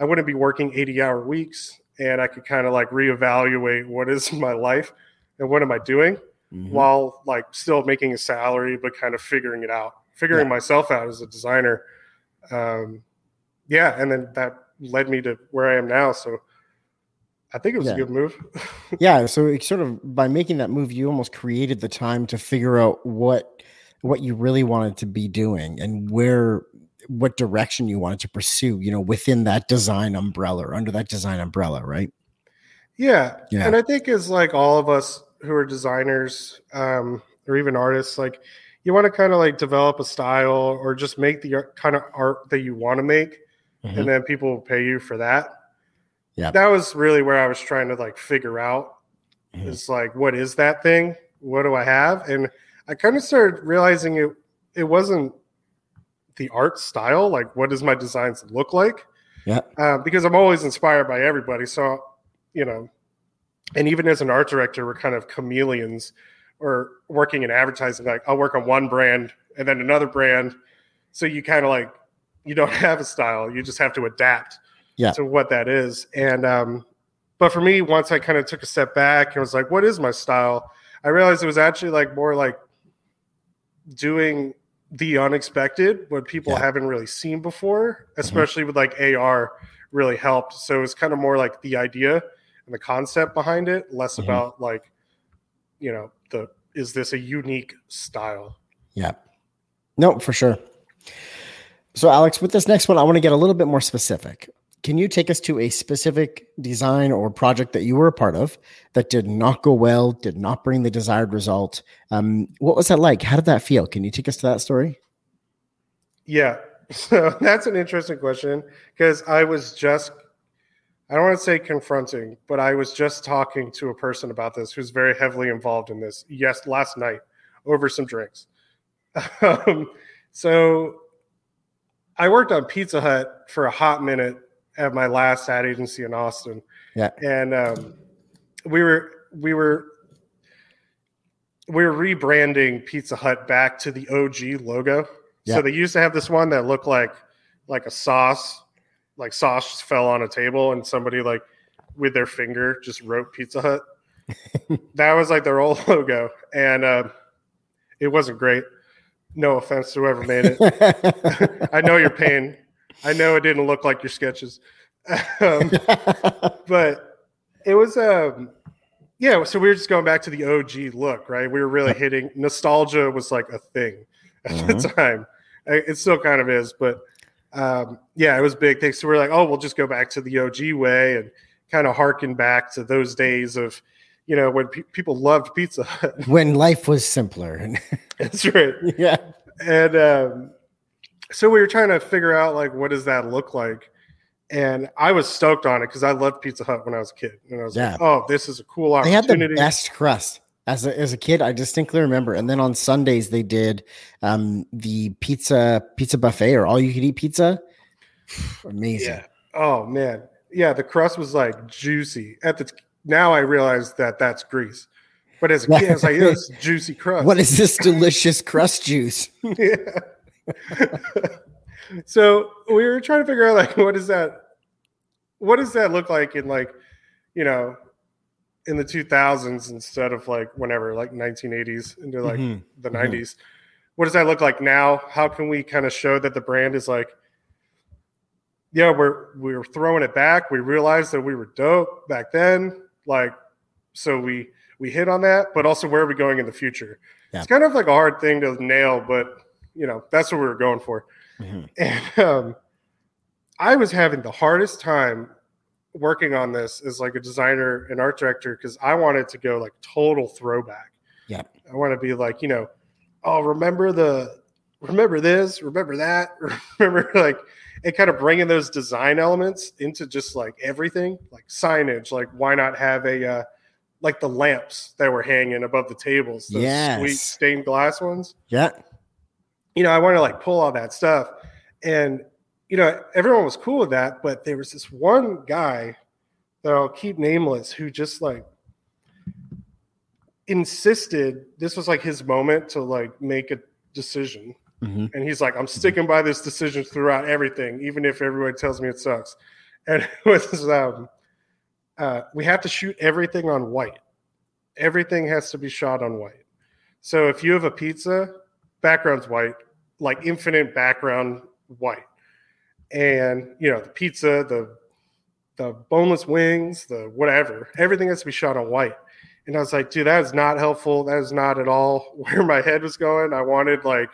I wouldn't be working 80 hour weeks and I could kind of like reevaluate what is *laughs* my life and what am I doing mm-hmm. while like still making a salary, but kind of figuring it out figuring yeah. myself out as a designer. Um, yeah, and then that led me to where I am now. So I think it was yeah. a good move. *laughs* yeah. So it sort of by making that move, you almost created the time to figure out what what you really wanted to be doing and where what direction you wanted to pursue. You know, within that design umbrella or under that design umbrella, right? Yeah. Yeah. And I think as like all of us who are designers um, or even artists, like you want to kind of like develop a style or just make the kind of art that you want to make mm-hmm. and then people will pay you for that. Yeah that was really where i was trying to like figure out mm-hmm. is like what is that thing? What do i have? And i kind of started realizing it it wasn't the art style like what does my designs look like? Yeah uh, because i'm always inspired by everybody so you know and even as an art director we're kind of chameleons or working in advertising, like I'll work on one brand and then another brand. So you kind of like you don't *laughs* have a style. You just have to adapt yeah. to what that is. And um, but for me, once I kind of took a step back and was like, what is my style? I realized it was actually like more like doing the unexpected, what people yeah. haven't really seen before, mm-hmm. especially mm-hmm. with like AR really helped. So it was kind of more like the idea and the concept behind it, less mm-hmm. about like, you know, the is this a unique style? Yeah. No, for sure. So, Alex, with this next one, I want to get a little bit more specific. can you take us to a specific design or project that you were a part of that did not go well, did not bring the desired result? Um, what was that like? How did that feel? Can you take us to that story? Yeah. *laughs* So that's an interesting question because I was just, I don't want to say confronting, but I was just talking to a person about this who's very heavily involved in this. Yes, last night over some drinks. *laughs* Um, so I worked on Pizza Hut for a hot minute at my last ad agency in Austin. Yeah. And um, we were, we were, we were rebranding Pizza Hut back to the OG logo. Yeah. So they used to have this one that looked like like a sauce, like sauce just fell on a table and somebody like with their finger just wrote Pizza Hut. *laughs* that was like their old *laughs* logo, and uh, it wasn't great. No offense to whoever made it. *laughs* I know your pain. I know it didn't look like your sketches, um, but it was um yeah. So we were just going back to the OG look, right? We were really hitting nostalgia was like a thing at Mhm. the time. It still kind of is, but um, yeah, it was big thing. So we're like, oh, we'll just go back to the OG way and kind of harken back to those days of you know when pe- people loved pizza. Hut. *laughs* when life was simpler. *laughs* That's right yeah. and um, so we were trying to figure out like what does that look like and i was stoked on it because i loved pizza hut when i was a kid and i was Yeah. like oh this is a cool opportunity. They had the best crust. As a, as a kid, I distinctly remember. And then on Sundays, they did um, the pizza pizza buffet or all you could eat pizza. *sighs* Amazing. yeah oh man yeah the crust was like juicy at the now i realize that that's grease but as a kid i was like was *laughs* juicy crust What is this delicious crust juice? *laughs* yeah. *laughs* so we were trying to figure out like what does that what does that look like in like you know in the 2000s instead of like whenever like 1980s into like Mhm. the Mhm. 90s what does that look like now how can we kind of show that the brand is like yeah we're we're throwing it back we realized that we were dope back then like so we we hit on that but also where are we going in the future Yeah. it's kind of like a hard thing to nail but you know that's what we were going for Mhm. and um, i was having the hardest time working on this as like a designer and art director because i wanted to go like total throwback Yeah. i want to be like you know oh remember the remember this remember that *laughs* remember like and kind of bringing those design elements into just like everything like signage like why not have a uh, like the lamps that were hanging above the tables those Yes. sweet stained glass ones Yeah. you know, I want to like pull all that stuff. And, you know, everyone was cool with that. But there was this one guy that I'll keep nameless who just like insisted this was like his moment to like make a decision. Mhm. And he's like, I'm sticking by this decision throughout everything, even if everyone tells me it sucks. *laughs* And it was, um, uh, we have to shoot everything on white. Everything has to be shot on white. So if you have a pizza, background's white, like infinite background white. And you know, the pizza, the the boneless wings, the whatever, everything has to be shot on white. And I was like, dude, that is not helpful. That is not at all *laughs* where my head was going. I wanted like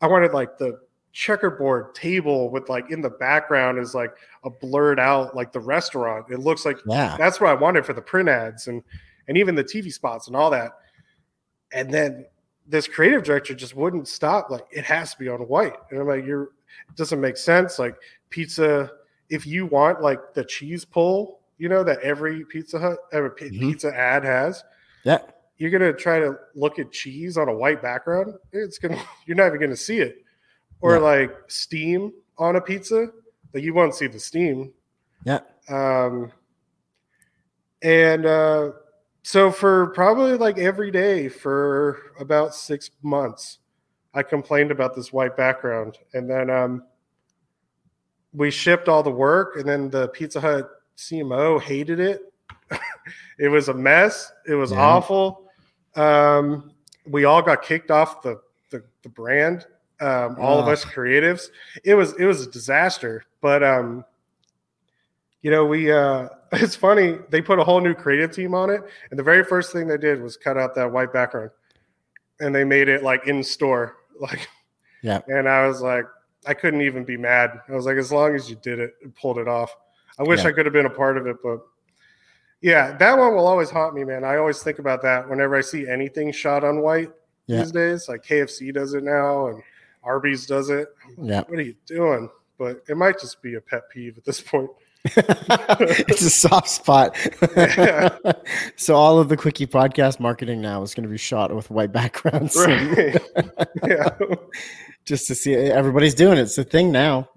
I wanted like the checkerboard table with like in the background is like a blurred out like the restaurant. It looks like Yeah. that's what I wanted for the print ads and and even the TV spots and all that. And then this creative director just wouldn't stop. Like it has to be on white. And I'm like, you're it doesn't make sense. Like pizza, if you want like the cheese pull, you know, that every Pizza Hut, every Mhm. pizza ad has, Yeah. you're gonna try to look at cheese on a white background. It's gonna you're not even gonna see it. Or Yeah. like steam on a pizza, that you won't see the steam. Yeah. Um, and uh, so for probably like every day for about six months, I complained about this white background, and then um, we shipped all the work, and then the Pizza Hut CMO hated it. *laughs* it was a mess. It was Yeah. awful. Um, we all got kicked off the the, the brand. Um, all of us creatives. It was it was a disaster. But um, you know, we uh *laughs* it's funny, they put a whole new creative team on it, and the very first thing they did was cut out that white background. And they made it like in store. Like Yeah. and I was like, I couldn't even be mad. I was like, as long as you did it and pulled it off. I wish Yeah. I could have been a part of it, but yeah, that one will always haunt me, man. I always think about that whenever I see anything shot on white Yeah. these days. Like KFC does it now, and Arby's does it. Yeah. What are you doing? But it might just be a pet peeve at this point. *laughs* it's a soft spot. *laughs* So all of the quickie podcast marketing now is going to be shot with white backgrounds Right. *laughs* yeah. just to see everybody's doing it. It's a thing now.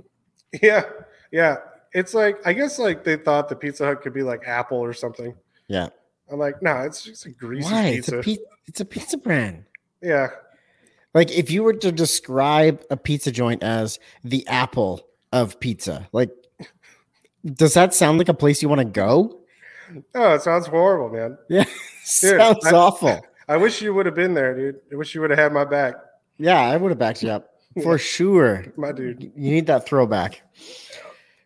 Yeah. Yeah. It's like I guess like they thought the Pizza Hut could be like Apple or something. Yeah. I'm like, no, it's just a greasy Why? It's pizza. a pe- it's a pizza brand. yeah. Like if you were to describe a pizza joint as the apple of pizza, like does that sound like a place you want to go? Oh, it sounds horrible, man. Yeah. *laughs* Dude, Sounds I- awful. I wish you would have been there, dude. I wish you would have had my back, Yeah, I would have backed you up *laughs* for sure. my dude. You need that throwback.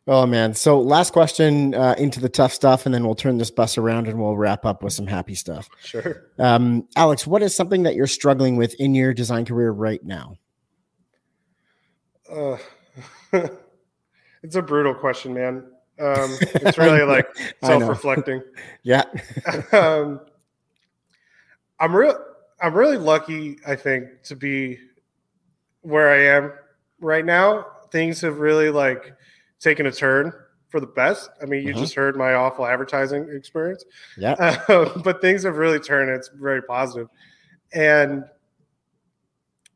Oh man. So last question uh, into the tough stuff, and then we'll turn this bus around and we'll wrap up with some happy stuff. Sure. Um, Alex, what is something that you're struggling with in your design career right now? Uh, *laughs* it's a brutal question, man. Um, *laughs* it's really like self-reflecting. *laughs* Yeah. *laughs* um, I'm real. I'm really lucky. I think to be where I am right now. Things have really like taken a turn for the best. I mean, you Mhm. just heard my awful advertising experience, Yeah. uh, but things have really turned. It's very positive, and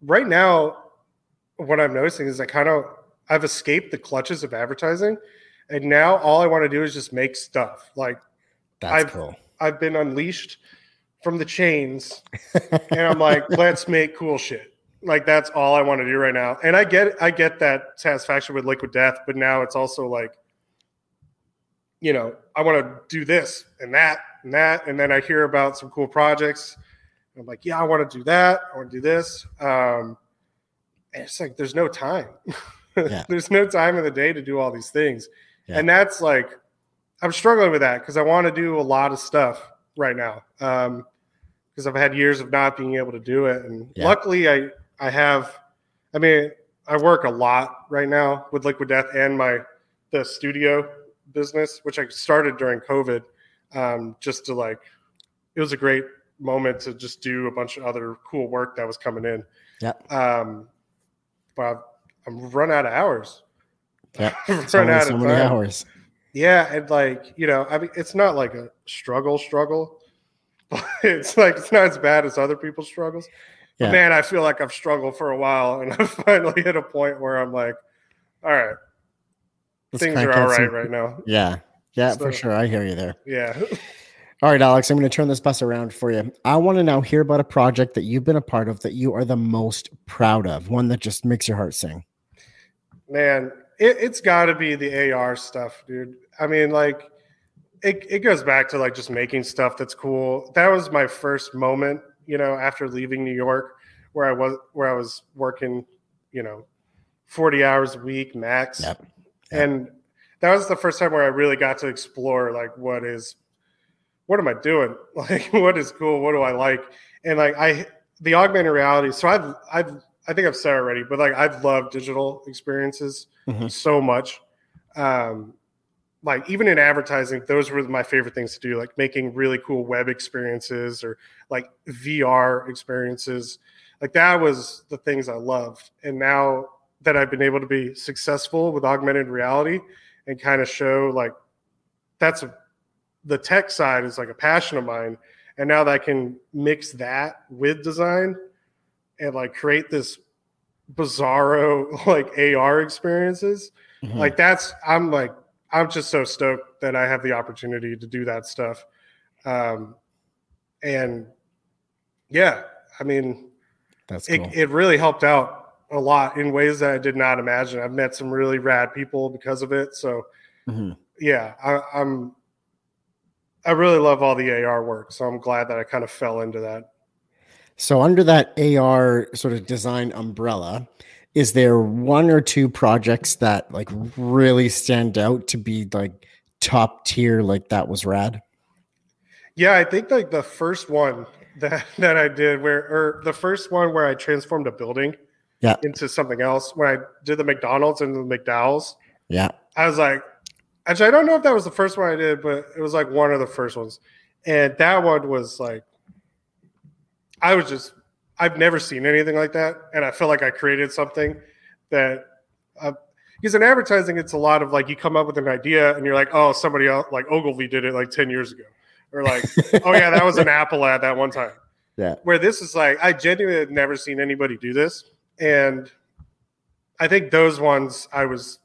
right now, what I'm noticing is I kind of I've escaped the clutches of advertising, and now all I want to do is just make stuff. Like That's I've- cool. I've been unleashed from the chains, and I'm like, *laughs* let's make cool shit. Like that's all I want to do right now. And I get I get that satisfaction with Liquid Death, but now it's also like, you know, I want to do this and that and that, and then I hear about some cool projects. and I'm like, yeah, I want to do that. I want to do this. Um, and it's like there's no time. Yeah. *laughs* there's no time in the day to do all these things, Yeah. and that's like I'm struggling with that because I want to do a lot of stuff right now. Um, because I've had years of not being able to do it, and Yeah. luckily I I have. I mean, I work a lot right now with Liquid Death and my the studio business, which I started during COVID, um, just to like. It was a great moment to just do a bunch of other cool work that was coming in. Yeah. Um, but I've, I'm run out of hours. Yeah. I've *laughs* run out so of many time. hours. Yeah, and like you know, I mean, it's not like a struggle, struggle, *laughs* but it's like it's not as bad as other people's struggles. Yeah. Man, I feel like I've struggled for a while, and *laughs* I've finally hit a point where I'm like, all right, Let's things are all right some- right now. Yeah. Yeah, for sure. I hear you there. Yeah. All right, Alex, I'm going to turn this bus around for you. I want to now hear about a project that you've been a part of that you are the most proud of, one that just makes your heart sing. man it, it's got to be the ar stuff dude. I mean like it, it goes back to like just making stuff that's cool. That was my first moment you know after leaving new york where i was where i was working you know 40 hours a week max. Yep. and that was the first time where i really got to explore like what is what am i doing? *laughs* Like what is cool? What do i like? And like i the augmented reality so i've i've i think i've said already but like i've loved digital experiences Mhm. so much. Um like even in advertising those were my favorite things to do like making really cool web experiences or like vr experiences. Like that was the things i loved. And now that i've been able to be successful with augmented reality and kind of show like that's a, the tech side is like a passion of mine. And now that i can mix that with design and like create this bizarro *laughs* like ar experiences Mhm. like that's i'm like i'm just so stoked that i have the opportunity to do that stuff um and yeah i mean That's it, cool. it really helped out a lot in ways that i did not imagine i've met some really rad people because of it so Mhm. yeah I, i'm i really love all the ar work so i'm glad that i kind of fell into that So, under that AR sort of design umbrella, is there one or two projects that like really stand out to be like top tier? Like that was rad. Yeah, I think like the first one *laughs* that that I did where or the first one where I transformed a building Yeah. into something else when I did the McDonald's and the McDowell's, Yeah. I was like, actually, I don't know if that was the first one I did, but it was like one of the first ones. And that one was like, I was just, I've never seen anything like that. And I feel like I created something that, uh, because in advertising, it's a lot of like you come up with an idea and you're like, oh, somebody else, like Ogilvy did it like 10 years ago. Or like, oh, yeah, that was an *laughs* Apple ad that one time. Yeah. Where this is like, I genuinely have never seen anybody do this. And I think those ones I was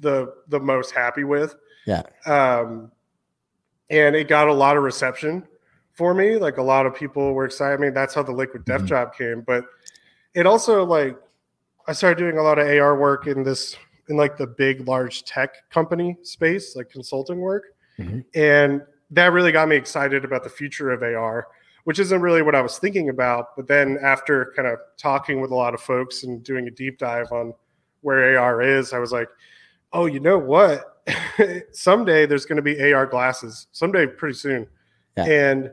the the most happy with. Yeah. Um, and it got a lot of reception for me. Like a lot of people were excited. I mean, that's how the Liquid Death Mhm. job came. But it also like I started doing a lot of AR work in this in like the big large tech company space, like consulting work. Mhm. And that really got me excited about the future of AR, which isn't really what I was thinking about. But then after kind of talking with a lot of folks and doing a deep dive on where AR is, I was like, oh, you know what? *laughs* Someday there's going to be AR glasses, someday pretty soon. Yeah. And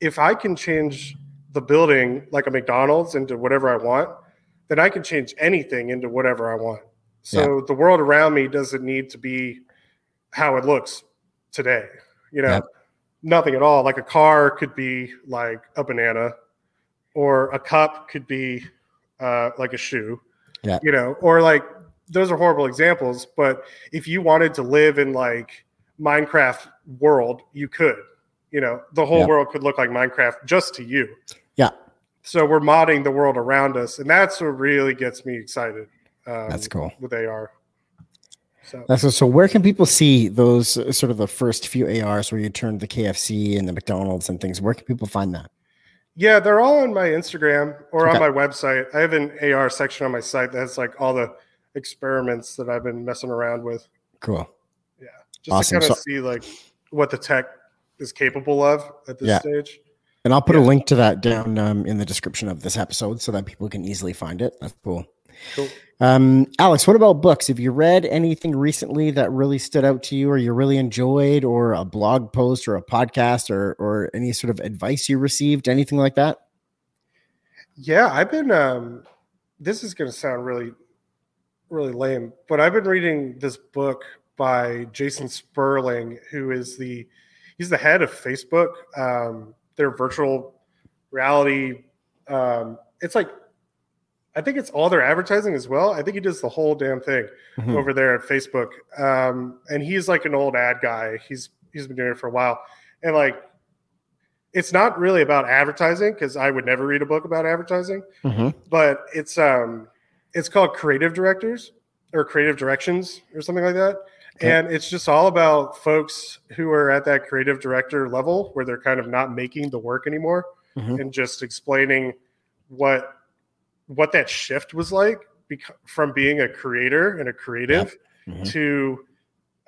if I can change the building like a McDonald's into whatever I want, then I can change anything into whatever I want. So the world around me doesn't need to be how it looks today. You know, Yep. nothing at all. Like a car could be like a banana, or a cup could be uh, like a shoe. Yeah. You know, or like those are horrible examples. But if you wanted to live in like Minecraft world, you could. You know, the whole Yeah. world could look like Minecraft just to you. Yeah. So we're modding the world around us, and that's what really gets me excited. Um, That's cool. with AR. So That's so, so where can people see those uh, sort of the first few ARs where you turned the KFC and the McDonald's and things? Where can people find that? yeah, they're all on my Instagram or on my website. I have an AR section on my site that has like all the experiments that I've been messing around with. Cool. Yeah, just Awesome. to kind of So- see like what the tech is capable of at this Yeah. stage. And I'll put a link to that down um, in the description of this episode so that people can easily find it. That's cool. Cool. Um, Alex, what about books? Have you read anything recently that really stood out to you or you really enjoyed, or a blog post or a podcast or, or any sort of advice you received, anything like that? Yeah, I've been. Um, this is going to sound really, really lame, but I've been reading this book by Jason Sperling, who is the he's the head of Facebook. Um, their virtual reality. Um, it's like, I think it's all their advertising as well. I think he does the whole damn thing Mhm. over there at Facebook. Um, and he's like an old ad guy. He's he's been doing it for a while, and like, it's not really about advertising because I would never read a book about advertising. Mhm. But it's um, it's called Creative Directors or Creative Directions or something like that. And it's just all about folks who are at that creative director level where they're kind of not making the work anymore Mhm. and just explaining what what that shift was like bec- from being a creator and a creative Mhm. to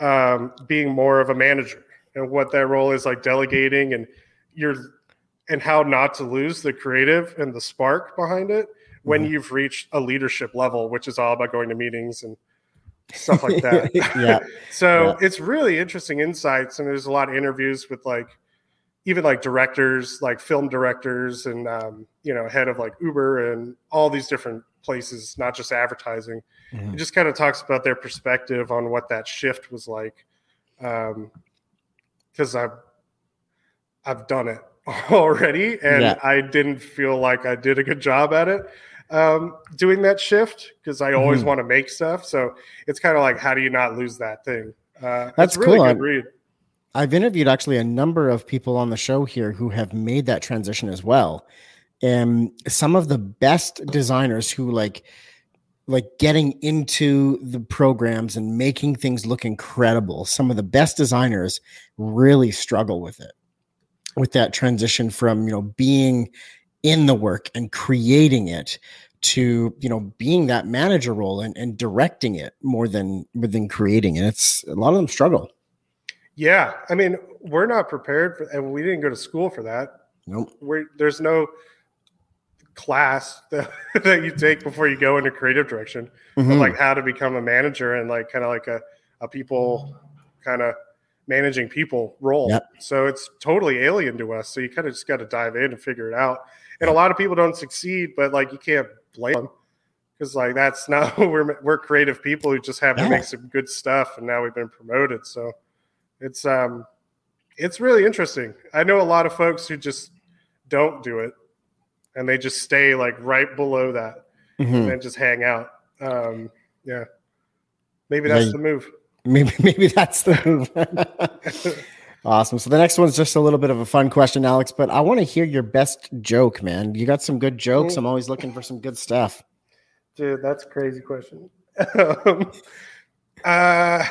um, being more of a manager and what that role is like delegating and you're and how not to lose the creative and the spark behind it when Mhm. you've reached a leadership level which is all about going to meetings and stuff like that *laughs* yeah. so Yeah. it's really interesting insights, and there's a lot of interviews with like even like directors, like film directors, and um, you know, head of like Uber and all these different places, not just advertising. Mhm. It just kind of talks about their perspective on what that shift was like, because I've I've done it *laughs* already, and Yeah. I didn't feel like I did a good job at it. Um, doing that shift because I always Mhm. want to make stuff. So it's kind of like, how do you not lose that thing? Uh, That's really cool. good read. I've interviewed actually a number of people on the show here who have made that transition as well. And some of the best designers who like like getting into the programs and making things look incredible. Some of the best designers really struggle with it. With that transition from, you know, being in the work and creating it to, you know, being that manager role and, and directing it more than more than creating it. It's a lot of them struggle. Yeah, I mean, we're not prepared for, and we didn't go to school for that. Nope. We're, there's no class *laughs* that, that you take before you go into creative direction, of Mhm. like how to become a manager and like kind of like a, a people kind of managing people role. Yep. So it's totally alien to us. So you kind of just got to dive in and figure it out. And a lot of people don't succeed, but like you can't blame them because like that's *laughs* not we're we're creative people who just have to make some good stuff, and now we've been promoted. So it's um it's really interesting. I know a lot of folks who just don't do it, and they just stay like right below that Mhm. and just hang out. Um, yeah, maybe that's Yeah. the move. Maybe *laughs* maybe that's the move. *laughs* awesome. So the next one's just a little bit of a fun question, Alex. But I want to hear your best joke, man. You got some good jokes. I'm always looking for some good stuff. Dude, that's a crazy question. um, uh,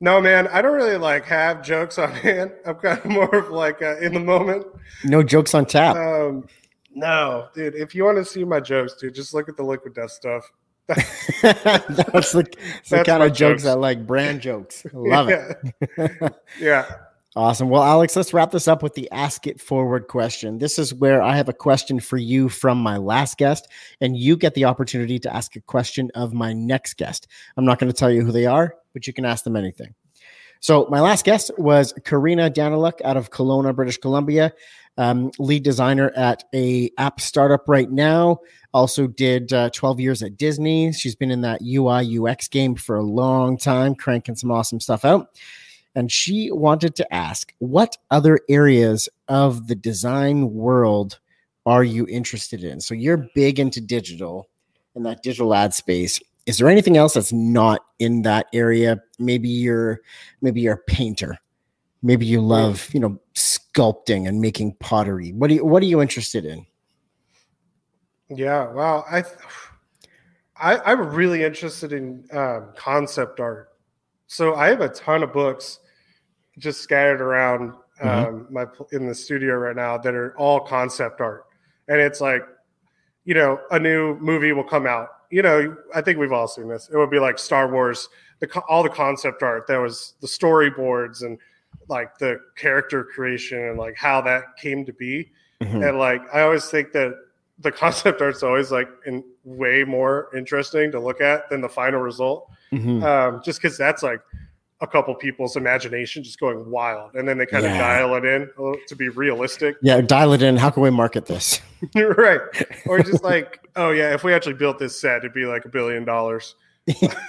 no, man, I don't really like have jokes on hand. *laughs* I'm kind of more of like uh, in the moment. No jokes on tap. Um, no, dude, if you want to see my jokes, dude, just look at the Liquid Death stuff. *laughs* that's the, it's the kind of jokes jokes. I like. Brand jokes. Love it. yeah. yeah. *laughs* Awesome. Well, Alex, let's wrap this up with the ask it forward question. This is where I have a question for you from my last guest, and you get the opportunity to ask a question of my next guest. I'm not going to tell you who they are, but you can ask them anything. So, my last guest was Karina Daniluk out of Kelowna, British Columbia, um, lead designer at a app startup right now. Also, did uh, 12 years at Disney. She's been in that UI UX game for a long time, cranking some awesome stuff out. And she wanted to ask what other areas of the design world are you interested in? So you're big into digital and that digital ad space. Is there anything else that's not in that area? Maybe you're maybe you're a painter maybe you love you know sculpting and making pottery what are you what are you interested in Yeah, wow. I, I I'm really interested in um, concept art. So I have a ton of books just scattered around um, my in the studio right now that are all concept art, and it's like, you know, a new movie will come out. You know, I think we've all seen this. It would be like Star Wars, the all the concept art that was the storyboards and like the character creation and like how that came to be. Mhm. and like i always think that the *laughs* concept art's always like in way more interesting to look at than the final result. Mhm. um, just because that's like a couple people's imagination just going wild and then they kind of Yeah. dial it in a little- to be realistic. Yeah dial it in. How can we market this? *laughs* Right. Or just *laughs* like oh yeah if we actually built this set it'd be like a billion dollars.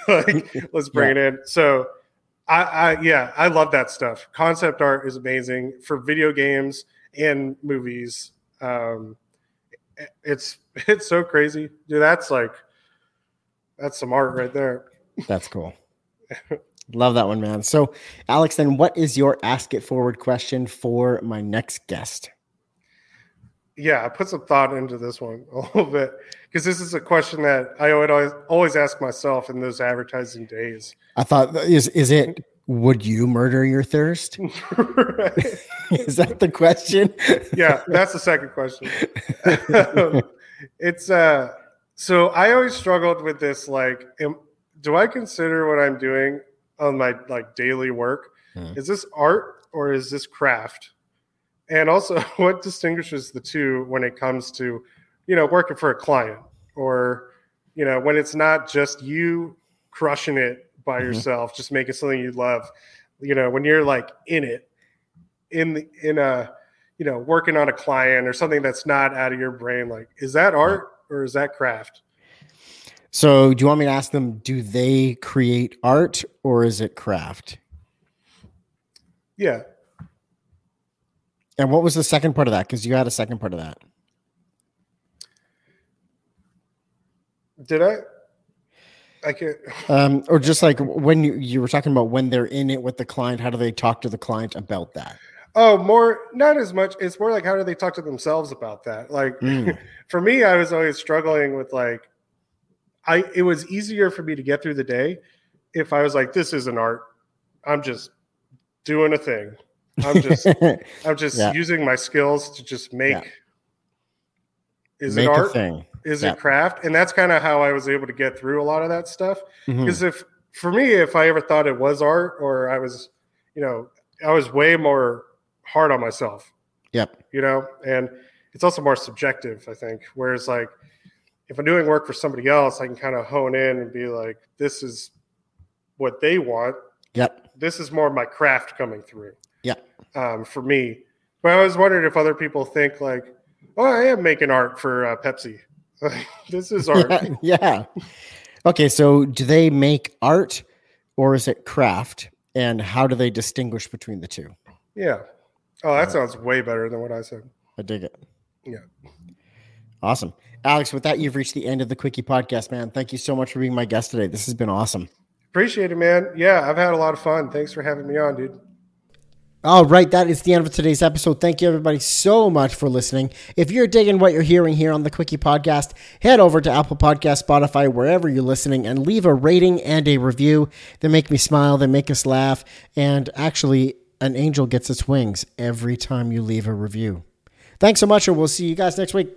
Like let's bring it in. So I, I yeah i love that stuff concept art is amazing for video games and movies um it's *laughs* it's so crazy dude that's like that's some art right there That's cool. *laughs* Love that one, man. So, Alex, then what is your ask it forward question for my next guest? yeah i put some thought into this one *laughs* a little bit because this is a question that i would always always ask myself in those advertising days I thought is is it would you murder your thirst? *laughs* *laughs* Is that the question? yeah, that's the second question. *laughs* It's uh so I always struggled with this like am, do I consider what I'm doing on my like daily work Hmm. is this art or is this craft? And also what distinguishes the two when it comes to you know working for a client or you know when it's not just you crushing it by Mhm. yourself just making something you love you know when you're like in it in the in a you know working on a client or something that's not out of your brain like is that art or is that craft So, do you want me to ask them do they create art or is it craft? yeah And what was the second part of that? Because you had a second part of that. Did i i can't Um, or just like when you, you were talking about when they're in it with the client, how do they talk to the client about that? oh more not as much it's more like how do they talk to themselves about that like Mm. *laughs* for me i was always struggling with like i it was easier for me to get through the day if i was like this is an art i'm just doing a thing i'm just *laughs* i'm just Yeah. using my skills to just make Yeah. is Make it a art thing. Is Yeah. it craft? And that's kind of how i was able to get through a lot of that stuff. Because if for me if i ever thought it was art or i was you know i was way more hard on myself. Yep. you know? And it's also more subjective i think. Whereas like if i'm doing work for somebody else i can kind of hone in and be like this is what they want. Yep. this is more my craft coming through. Yeah. um, for me. But i was wondering if other people think like oh i am making art for uh, pepsi *laughs* this is art. Yeah, *laughs* yeah. Okay, so do they make art or is it craft? And how do they distinguish between the two? Yeah. Oh, that sounds way better than what I said. I dig it. Yeah. Awesome. Alex, with that, you've reached the end of the Quickie podcast, man. Thank you so much for being my guest today. This has been awesome. Appreciate it, man. Yeah, I've had a lot of fun. Thanks for having me on, dude. All right, that is the end of today's episode. Thank you, everybody, so much for listening. If you're digging what you're hearing here on the Quickie Podcast, head over to Apple Podcast, Spotify, wherever you're listening, and leave a rating and a review. They make me smile, they make us laugh, and actually, an angel gets its wings every time you leave a review. Thanks so much, and we'll see you guys next week.